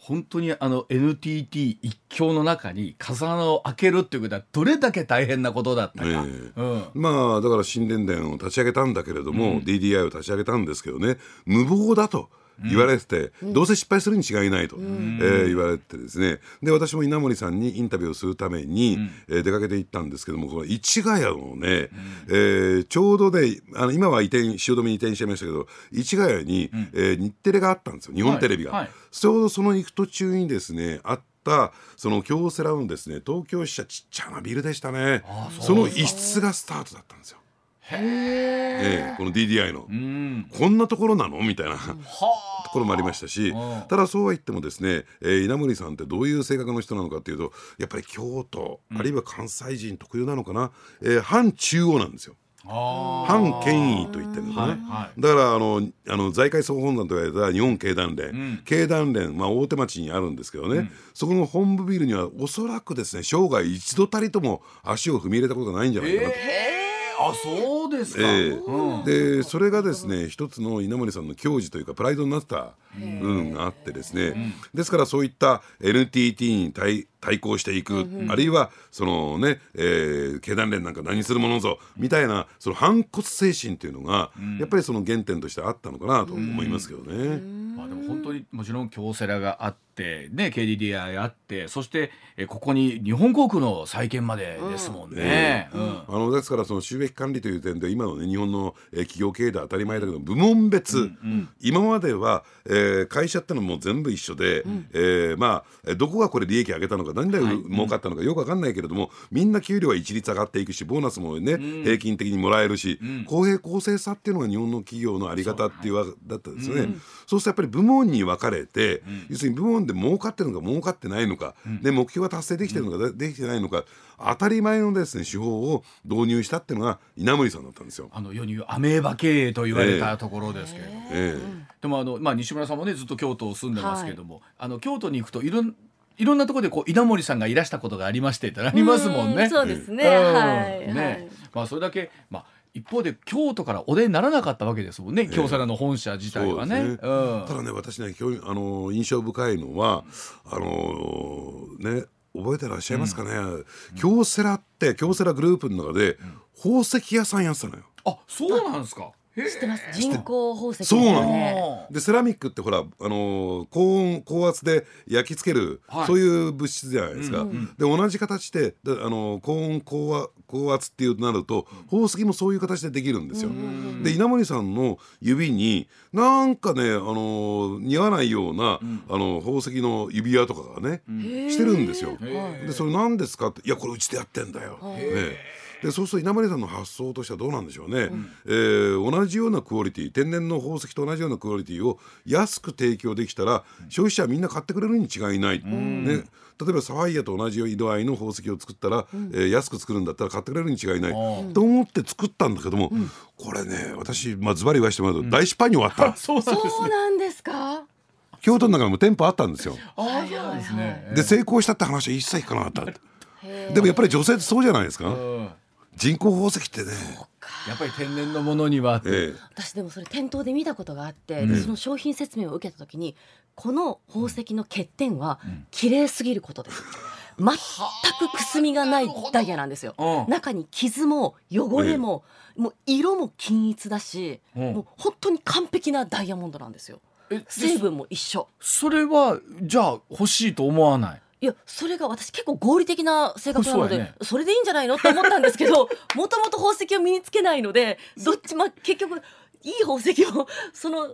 本当にあの NTT 一強の中に風穴を開けるっていうことはどれだけ大変なことだったか、え。ーうん、まあだから新電電を立ち上げたんだけれども、うん、DDI を立ち上げたんですけどね無謀だと。言われてて、うん、どうせ失敗するに違いないと、うん、えー、言われてですね。で私も稲森さんにインタビューをするために、うん、えー、出かけていったんですけどもこの市ヶ谷のね、うん、えー、ちょうどねあの今は移転汐留に移転しちゃいましたけど市ヶ谷に、うん、えー、日テレがあったんですよ。日本テレビが、はい。はい、ちょうどその行く途中にですねあったその京セラのですね東京支社ちっちゃなビルでしたね。その一室がスタートだったんですよ。ええこの DDI の、うん。こんなところなの？みたいな。とはころもありましたし。うん。ただそうは言ってもですね、えー稲森さんってどういう性格の人なのかっていうとやっぱり京都、あるいは関西人特有なのかな、えー反中央なんですよ。あ反権威と言ってるのかね、はいはい。だからあのあの財界総本山と言われた日本経団連、ん。経団連、まあ、大手町にあるんですけどね、そこの本部ビルにはおそらくですね生涯一度たりとも足を踏み入れたことがないんじゃないかなと。ええあそうですか、ええ。うん。でそれがですね一つの稲森さんの矜持というかプライドになってた部分があってですね、ですからそういった NTT に対対抗していく、あるいはそのね、えー経団連なんか何するものぞみたいなその反骨精神というのが、やっぱりその原点としてあったのかなと思いますけどね。まあ、でも本当にもちろん京セラがあって、ね、KDDI あってそしてえここに日本航空の再建までですもんね。うん。あのですからその収益管理という点で今のね日本の、えー企業経営で当たり前だけど部門別、今までは、えー会社ってのはもう全部一緒で、えーまあえーどこがこれ利益上げたのか何で儲かったのかよくわかんないけれどもみんな給料は一律上がっていくしボーナスもね、平均的にもらえるし、公平公正さっていうのが日本の企業のあり方っていうわだったんですね。そうするとやっぱり部門に分かれて、要するに部門で儲かってるのか儲かってないのか、で目標が達成できてるのか、でできてないのか当たり前のですね手法を導入したっていうのが稲森さんだったんですよ。あの世に言うアメーバ経営と言われたところですけれども、えでもあの、まあ、西村さんもねずっと京都を住んでますけれども、あの京都に行くといろんいろんなところでこう稲森さんがいらしたことがありましてってありますもんね。うそうですね。うんはい。はねいまあそれだけまあ一方で京都からお出にならなかったわけですもんね、京セラの本社自体はね。そうですねうんただね私ねあの印象深いのはあのね覚えてらっしゃいますかね、京セラって京セラグループの中で宝石屋さんやってたのよ。あそうなんですか。知ってます？人工宝石ですそうなね。あでセラミックってほら、あのー高温高圧で焼き付ける、はい。そういう物質じゃないですか。で同じ形でで、あのー高温高圧高圧っていうとなると宝石もそういう形でできるんですよ。で稲森さんの指になんかね、あのー似合わないような、あの宝石の指輪とかがね、してるんですよ。でそれ何ですかって「いやこれうちでやってんだよ」ねでそうすると稲森さんの発想としてはどうなんでしょうね、えー同じようなクオリティ天然の宝石と同じようなクオリティを安く提供できたら消費者はみんな買ってくれるに違いない、ね、例えばサファイアと同じ色合いの宝石を作ったら、えー安く作るんだったら買ってくれるに違いない、と思って作ったんだけども、これね私、まあ、ズバリ言わせてもらうと大失敗に終わった、そうなんです。そうなんですか？京都の中にも店舗あったんですよ。あそうなんですね。で成功したって話は一切聞かなかったでもやっぱり女性ってそうじゃないですか？うん人工宝石ってね、やっぱり天然のものには、ええ私でもそれ店頭で見たことがあって、でその商品説明を受けた時にこの宝石の欠点は綺麗すぎることです。全くくすみがないダイヤなんですよ。うん中に傷も汚れも、もう色も均一だし、うんもう本当に完璧なダイヤモンドなんですよ。成分も一緒。それはじゃあ欲しいと思わない？いやそれが私結構合理的な性格なのでそね。それでいいんじゃないのって思ったんですけどもともと宝石を身につけないのでどっちまあ結局いい宝石をその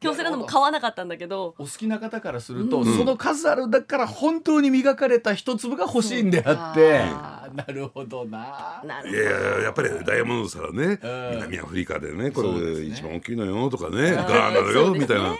京セラのも買わなかったんだけど。お好きな方からすると、その数あるだから本当に磨かれた一粒が欲しいんであって。なるほどな。いやいややっぱりダイヤモンドさらね、うん。南アフリカでねこれ一番大きいのよとかねガーナのそうですね。よみたいな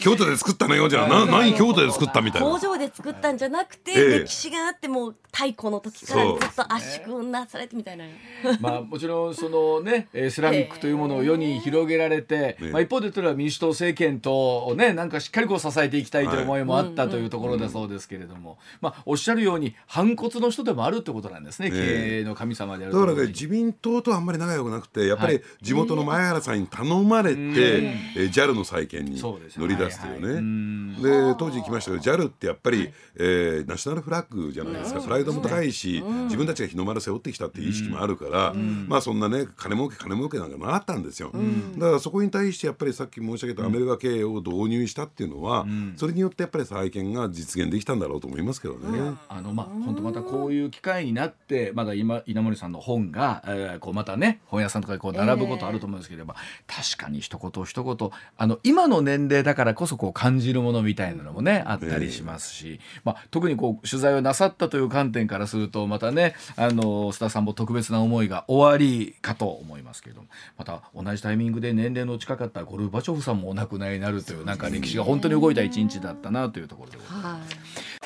京都で作ったのよじゃあ。な何京都で作ったみたいな。工場で作ったんじゃなくて、ええ。歴史があってもう太古の時からずっと圧縮なされてみたいな。まあもちろんそのねえーセラミックというものを世に広げられて、えまあ、一方でそれは民主党政権とねなんかしっかりこう支えていきたいという思いもあったというところだそうですけれども、まあおっしゃるように反骨の人でもあるってことなんですね、ええ。経営の神様であるだからね自民党とはあんまり仲良くなくてやっぱりはい地元の前原さんに頼まれて、えー JAL の再建にそうです乗り出すというね。で当時行きましたけど JAL ってやっぱり、えーナショナルフラッグじゃないですか、プライドも高いし、自分たちが日の丸背負ってきたっていう意識もあるから、まあそんなね金儲け金儲けなんかなかったんですよ、だからそこに対してやっぱりさっき申し上げたアメリカ経営を導入したっていうのは、それによってやっぱり再建が実現できたんだろうと思いますけどね。あのまあ本当またこういう機会になってまだ今稲森さんの本が、えーこうまたね本屋さんとかでこう並ぶことあると思うんですけれども、確かに一言一言あの今の年齢だからこそこう感じるものみたいなのもねあったりしますし、まあ、特にこう取材をなさったという観点からするとまたねあの須田さんも特別な思いが終わりかと思います。けれどもまた同じタイミングで年齢の近かったゴルバチョフさんもお亡くなりになるというなんか歴史が本当に動いた一日だったなというところでございます。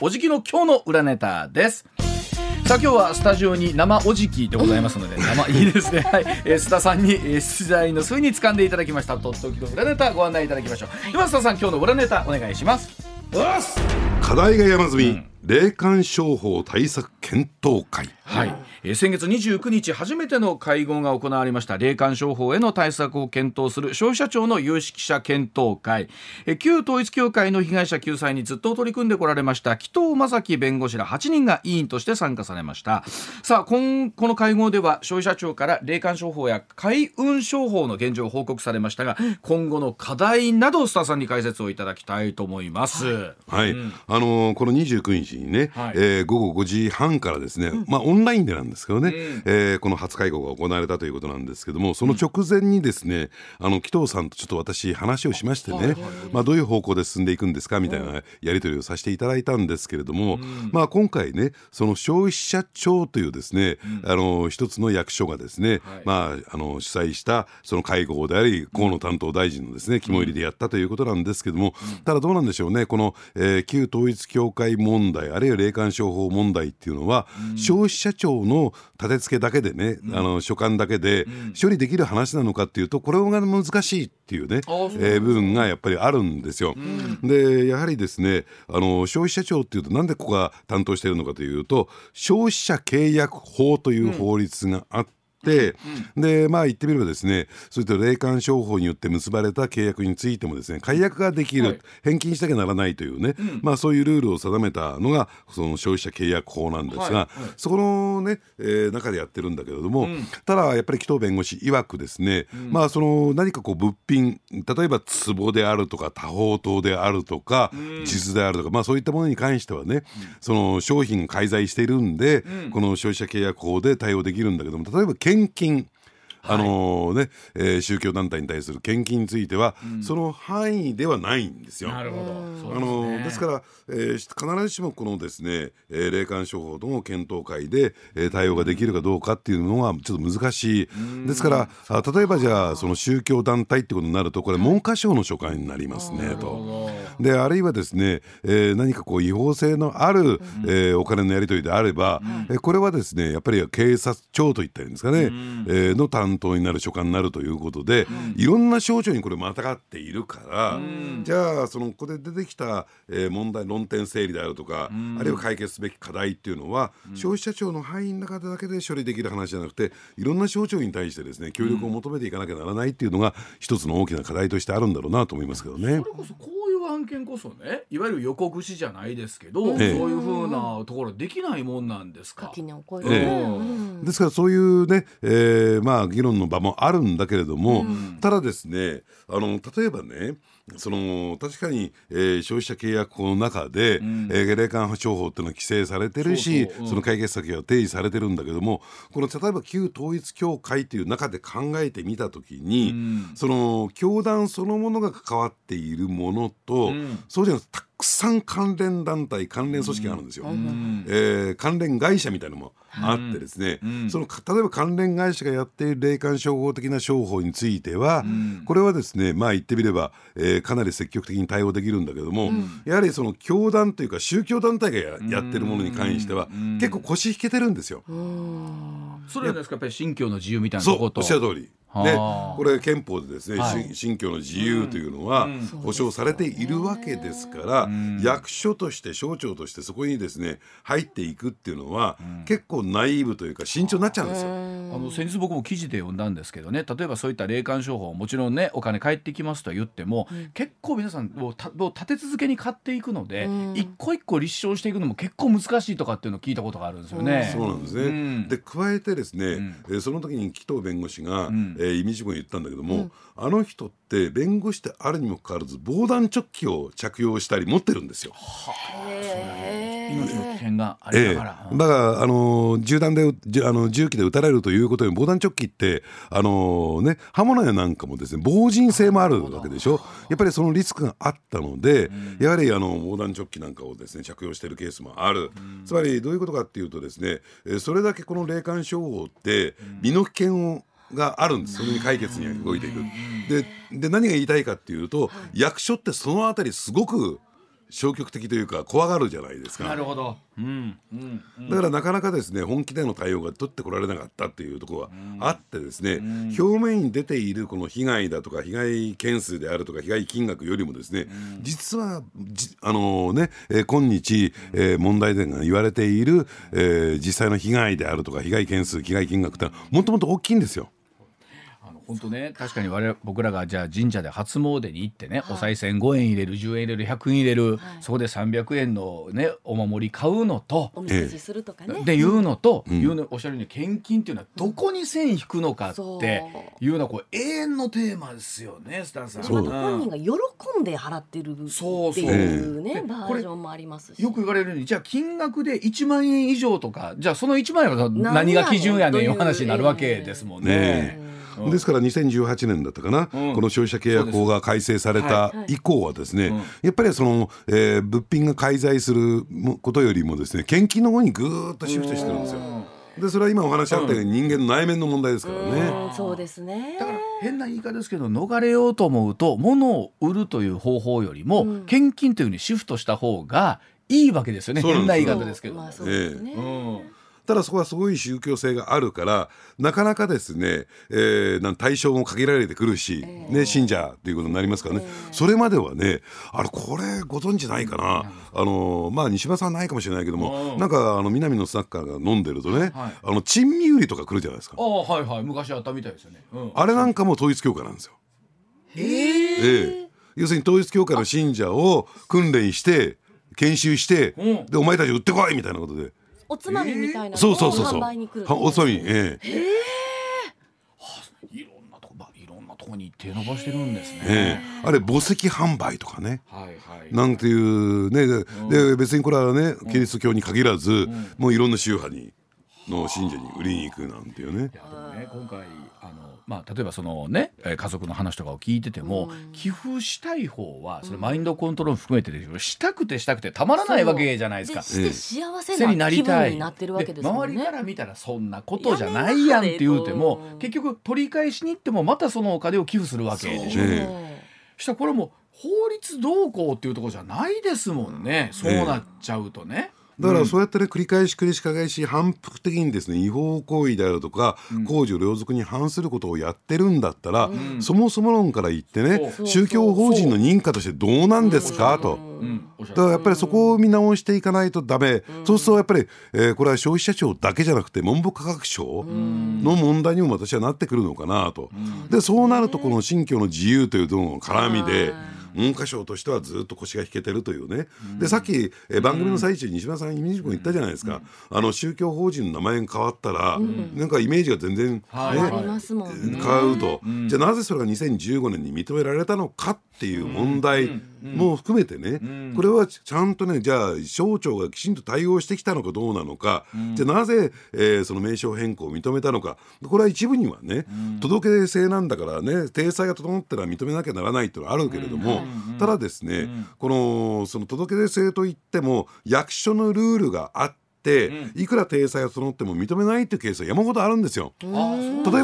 おじきの今日の裏ネタです。さあ今日はスタジオに生おじきでございますので 生いいですね。はい、えー、須田さんに、えー、取材の末に掴んでいただきました。とっておきの裏ネタご案内いただきましょう、はい、では須田さん今日の裏ネタお願いします。課題が山積み、うん霊感商法対策検討会、はい、え先月29日初めての会合が行われました。霊感商法への対策を検討する消費者庁の有識者検討会。え旧統一教会の被害者救済にずっと取り組んでこられました紀藤正樹弁護士ら8人が委員として参加されました。さあ今この会合では消費者庁から霊感商法や開運商法の現状を報告されましたが今後の課題などスターさんに解説をいただきたいと思います。はい、うん、あのー、この29日日にね、はい、えー、午後5時半からですね、うん、まあオンラインでなんですけどね、うん、えー、この初会合が行われたということなんですけどもその直前にですね、あの紀藤さんとちょっと私話をしましてね、まあ、どういう方向で進んでいくんですかみたいなやり取りをさせていただいたんですけれども、まあ、今回ねその消費者庁というですね、あの一つの役所がですね、まあ、あの主催したその会合であり河野担当大臣のですね肝入りでやったということなんですけども、ただどうなんでしょうねこの、えー、旧統一教会問題題あるいは霊感商法問題っていうのは、うん、消費者庁の立て付けだけでね、うん、あの所管だけで処理できる話なのかっていうとこれが難しいっていうね、えー、部分がやっぱりあるんですよ。でやはりですねあの消費者庁っていうとなんでここが担当しているのかというと消費者契約法という法律があって、うん、でまあ言ってみればですねそういった霊感商法によって結ばれた契約についてもですね解約ができる、はい、返金しなきゃならないというね、うん、まあそういうルールを定めたのがその消費者契約法なんですが、はい。はい、そこのね、えー、中でやってるんだけれども、うん、ただやっぱり紀藤弁護士曰くですね、まあその何かこう物品例えば壺であるとか多宝刀であるとか、地図であるとかまあそういったものに関してはね、その商品介在しているんで、この消費者契約法で対応できるんだけども例えば献金あのね、えー、宗教団体に対する献金については、うん、その範囲ではないんですよ。なるほど。あのー、ですから、えー、必ずしもこのですね、えー、霊感商法との検討会で、えー、対応ができるかどうかっていうのはちょっと難しい。ですからあ例えばじゃあその宗教団体ってことになるとこれ文科省の所管になりますねと。であるいはですね、えー、何かこう違法性のある、うん、えー、お金のやり取りであれば、うん、えこれはですねやっぱり警察庁といったらいいんですかね、うん、えー、の担担当になる所管になるということで、いろんな省庁にこれまたがっているから、じゃあそのここで出てきた、えー、問題論点整理であるとか、あるいは解決すべき課題っていうのは、消費者庁の範囲の中だけで処理できる話じゃなくていろんな省庁に対してですね協力を求めていかなきゃならないっていうのが一つの大きな課題としてあるんだろうなと思いますけどね。それこそこういう案件こそねいわゆる予告しじゃないですけど、ええ、そういうふうなところできないもんなんですか。ええ、ですからそういうね、えー、まあ議論の場もあるんだけれども、うん、ただですねあの例えばねその確かに、えー、消費者契約法の中で、うん、えー、霊感商法っていうのは規制されてるしその解決策が提示されてるんだけどもこの例えば旧統一教会という中で考えてみた時に、うん、その教団そのものが関わっているものと、うん、そうじゃなくてくさん関連団体関連組織があるんですよ、うん、えー、関連会社みたいなのもあってですね、うん、その例えば関連会社がやっている霊感商法的な商法については、うん、これはですねまあ言ってみれば、えー、かなり積極的に対応できるんだけども、うん、やはりその教団というか宗教団体がややってるものに関しては、結構腰引けてるんですよ。それはですかやっぱり信教の自由みたいなとことおっしゃる通りでこれ憲法でですね、はい、信教の自由というのは保障されているわけですから、うん、役所として省庁としてそこにですね入っていくっていうのは、うん、結構ナイーブというか慎重になっちゃうんですよ。あの先日僕も記事で読んだんですけどね例えばそういった霊感商法もちろんねお金返ってきますと言っても、うん、結構皆さんもうたもう立て続けに買っていくので、一個一個立証していくのも結構難しいとかっていうのを聞いたことがあるんですよね。そうなんですね、で加えてですね、うん、その時に紀藤弁護士が、うんえー、意味事項言ったんだけども、うん、あの人って弁護士であるにもかかわらず防弾チョッキを着用したり持ってるんですよ。はあ、命の危険がありながら、えー、だからあの銃弾であの銃器で撃たれるということで防弾チョッキってあのね刃物やなんかもですね防塵性もあるわけでしょ。やっぱりそのリスクがあったので、やはりあの防弾チョッキなんかをですね着用しているケースもある、つまりどういうことかっていうとですねそれだけこの霊感商法って身の危険をがあるんです。それに解決に動いていく。でで何が言いたいかっていうと、役所ってそのあたりすごく消極的というか怖がるじゃないですか。なるほど、うん。うん。うん、だからなかなかですね本気での対応が取ってこられなかったっていうところはあってですね、表面に出ているこの被害だとか被害件数であるとか被害金額よりもですね、実はじあのね、えー今日、えー問題点が言われている、えー実際の被害であるとか被害件数被害金額ってのはもっともっと大きいんですよ。本当ね。確かに我々僕らがじゃあ神社で初詣に行ってね、お賽銭5円入れる10円入れる100円入れる、そこで300円のねお守り買うのと、おみくじするとかね、で言うのと、言うのおっしゃるように献金っていうのはどこに線引くのかっていうのはこう永遠のテーマですよねスタンさん。また本人が喜んで払ってるってそうそういう。ねえバージョンもありますし。よく言われるようにじゃあ金額で1万円以上とかじゃあその1万円は何が基準やねんいう話になるわけですもんね。ねですから2018年だったかな、この消費者契約法が改正された以降はですね、やっぱりその、えー物品が介在することよりもですね献金の方にぐーっとシフトしてるんですよ。でそれは今お話しあったように人間の内面の問題ですからね。うん。そうですね。だから変な言い方ですけど逃れようと思うと物を売るという方法よりも、献金というふうにシフトした方がいいわけですよね。変な言い方ですけど。まあそうですね、うんただそこはすごい宗教性があるからなかなかですね、えーなん対象も限られてくるし、ね、信者ということになりますからね、それまではねあれこれご存知ないかな、あのまあ西島さんないかもしれないけども、なんかあの南のスナッカーが飲んでるとね、はい。あの珍味売りとか来るじゃないですか。ああはいはい。昔あったみたいですよね。うん。あれなんかも統一教会なんですよ。ええ。要するに統一教会の信者を訓練して研修して、うん。でお前たち売ってこいみたいなことで。おつまみみたいなのをそうそうそうそう。販売に来るはおつまみ、ええいろんなとこまあいろんなとこに手伸ばしてるんですね。ええあれ墓石販売とかね。はいはい。なんていうねでで別にこれはねキリスト教に限らず、もういろんな宗派にの信者に売りに行くなんていうね。いやでもね今回まあ例えばそのねえー家族の話とかを聞いてても、寄付したい方はそれマインドコントロール含めてですけど、したくてしたくてたまらないわけじゃないですか。して幸せ背になりたい。分になってるわけですもんね。周りから見たらそんなことじゃないやんって言うてもうん結局取り返しに行ってもまたそのお金を寄付するわけでしょ。えしたらこれも法律どうこうっていうところじゃないですもんね、そうなっちゃうとね。だからそうやってね繰り返し繰り返し反復的にですね違法行為であるとか、公序良俗に反することをやってるんだったら、そもそも論から言ってね宗教法人の認可としてどうなんですか？と。だからやっぱりそこを見直していかないとダメ、そうするとやっぱり、えーこれは消費者庁だけじゃなくて文部科学省の問題にも私はなってくるのかなと、でそうなるとこの信教の自由というとの絡みで文科省としてはずっと腰が引けてるというね、でさっき、えー番組の最中に西村さんイメージ君言ったじゃないですか、あの宗教法人の名前が変わったら、なんかイメージが全然、ね変わると、じゃあなぜそれが2015年に認められたのかっていう問題も含めてね、これはちゃんとねじゃあ省庁がきちんと対応してきたのかどうなのか、じゃあなぜ、えーその名称変更を認めたのかこれは一部にはね、届け出制なんだからね体裁が整ったら認めなきゃならないっていうのはあるけれども、ただですね、このその届け出制といっても役所のルールがあって、いくら体裁が整っても認めないっていうケースは山ほどあるんですよ。例え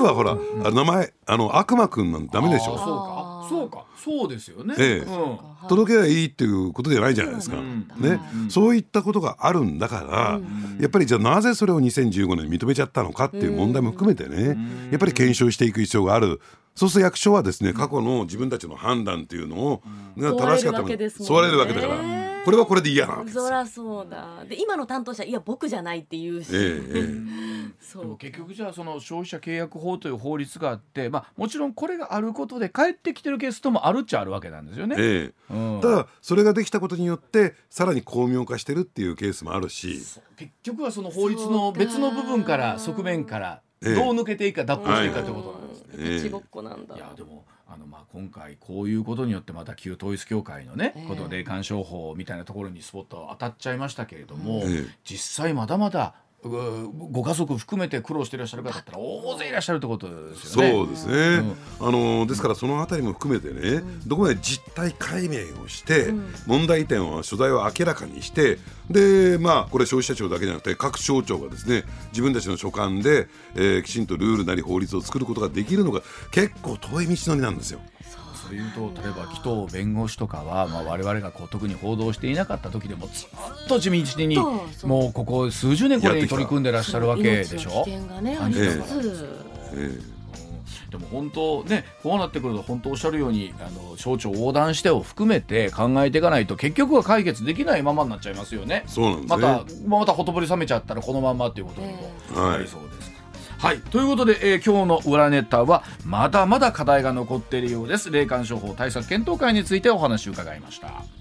ばほら、あ名前あの悪魔くんなんてダメでしょ。あそうか。そうですよね。ええ。うん。届けばいいっていうことじゃないじゃないですか。ね、そういったことがあるんだから、やっぱりじゃあなぜそれを2015年に認めちゃったのかっていう問題も含めてね、やっぱり検証していく必要がある。そうすると役所はですね、過去の自分たちの判断っていうのを、が正しかった問われるわけですもんね。問われるわけだから、これはこれで嫌なわけですよ。そらそうだ。で今の担当者いや僕じゃないって言うし、えええ そでもう結局じゃあその消費者契約法という法律があって、まあ、もちろんこれがあることで返ってきてるケースともあるっちゃあるわけなんですよね。ええ。うん。ただそれができたことによってさらに巧妙化してるっていうケースもあるし、結局はその法律の別の部分から側面からええ。どう抜けていいか脱法していくかということなんですね。ええごっこなんだ。いやでもあのまあ今回こういうことによってまた旧統一教会のね、ええ。こと霊感商法みたいなところにスポット当たっちゃいましたけれども、ええ。実際まだまだご家族含めて苦労していらっしゃる方だったら大勢いらっしゃるってことですよね。そうですね、うん、あのですからそのあたりも含めてね、うん、どこまで実態解明をして、うん、問題点は所在を明らかにしてでまあこれ消費者庁だけじゃなくて各省庁がですね自分たちの所管で、えー、きちんとルールなり法律を作ることができるのが結構遠い道のりなんですよ。というと例えば紀藤弁護士とかは、まあ、我々がこう特に報道していなかった時でもずっと地道にもうここ数十年これに取り組んでらっしゃるわけでしょ。でも本当ねこうなってくると本当おっしゃるようにあの省庁横断してを含めて考えていかないと結局は解決できないままになっちゃいますよね。そうなんですねまたまたほとぼり冷めちゃったらこのままっていうことにもなりそう。はい、ということで、えー、今日の裏ネタはまだまだ課題が残っているようです霊感商法対策検討会についてお話を伺いました。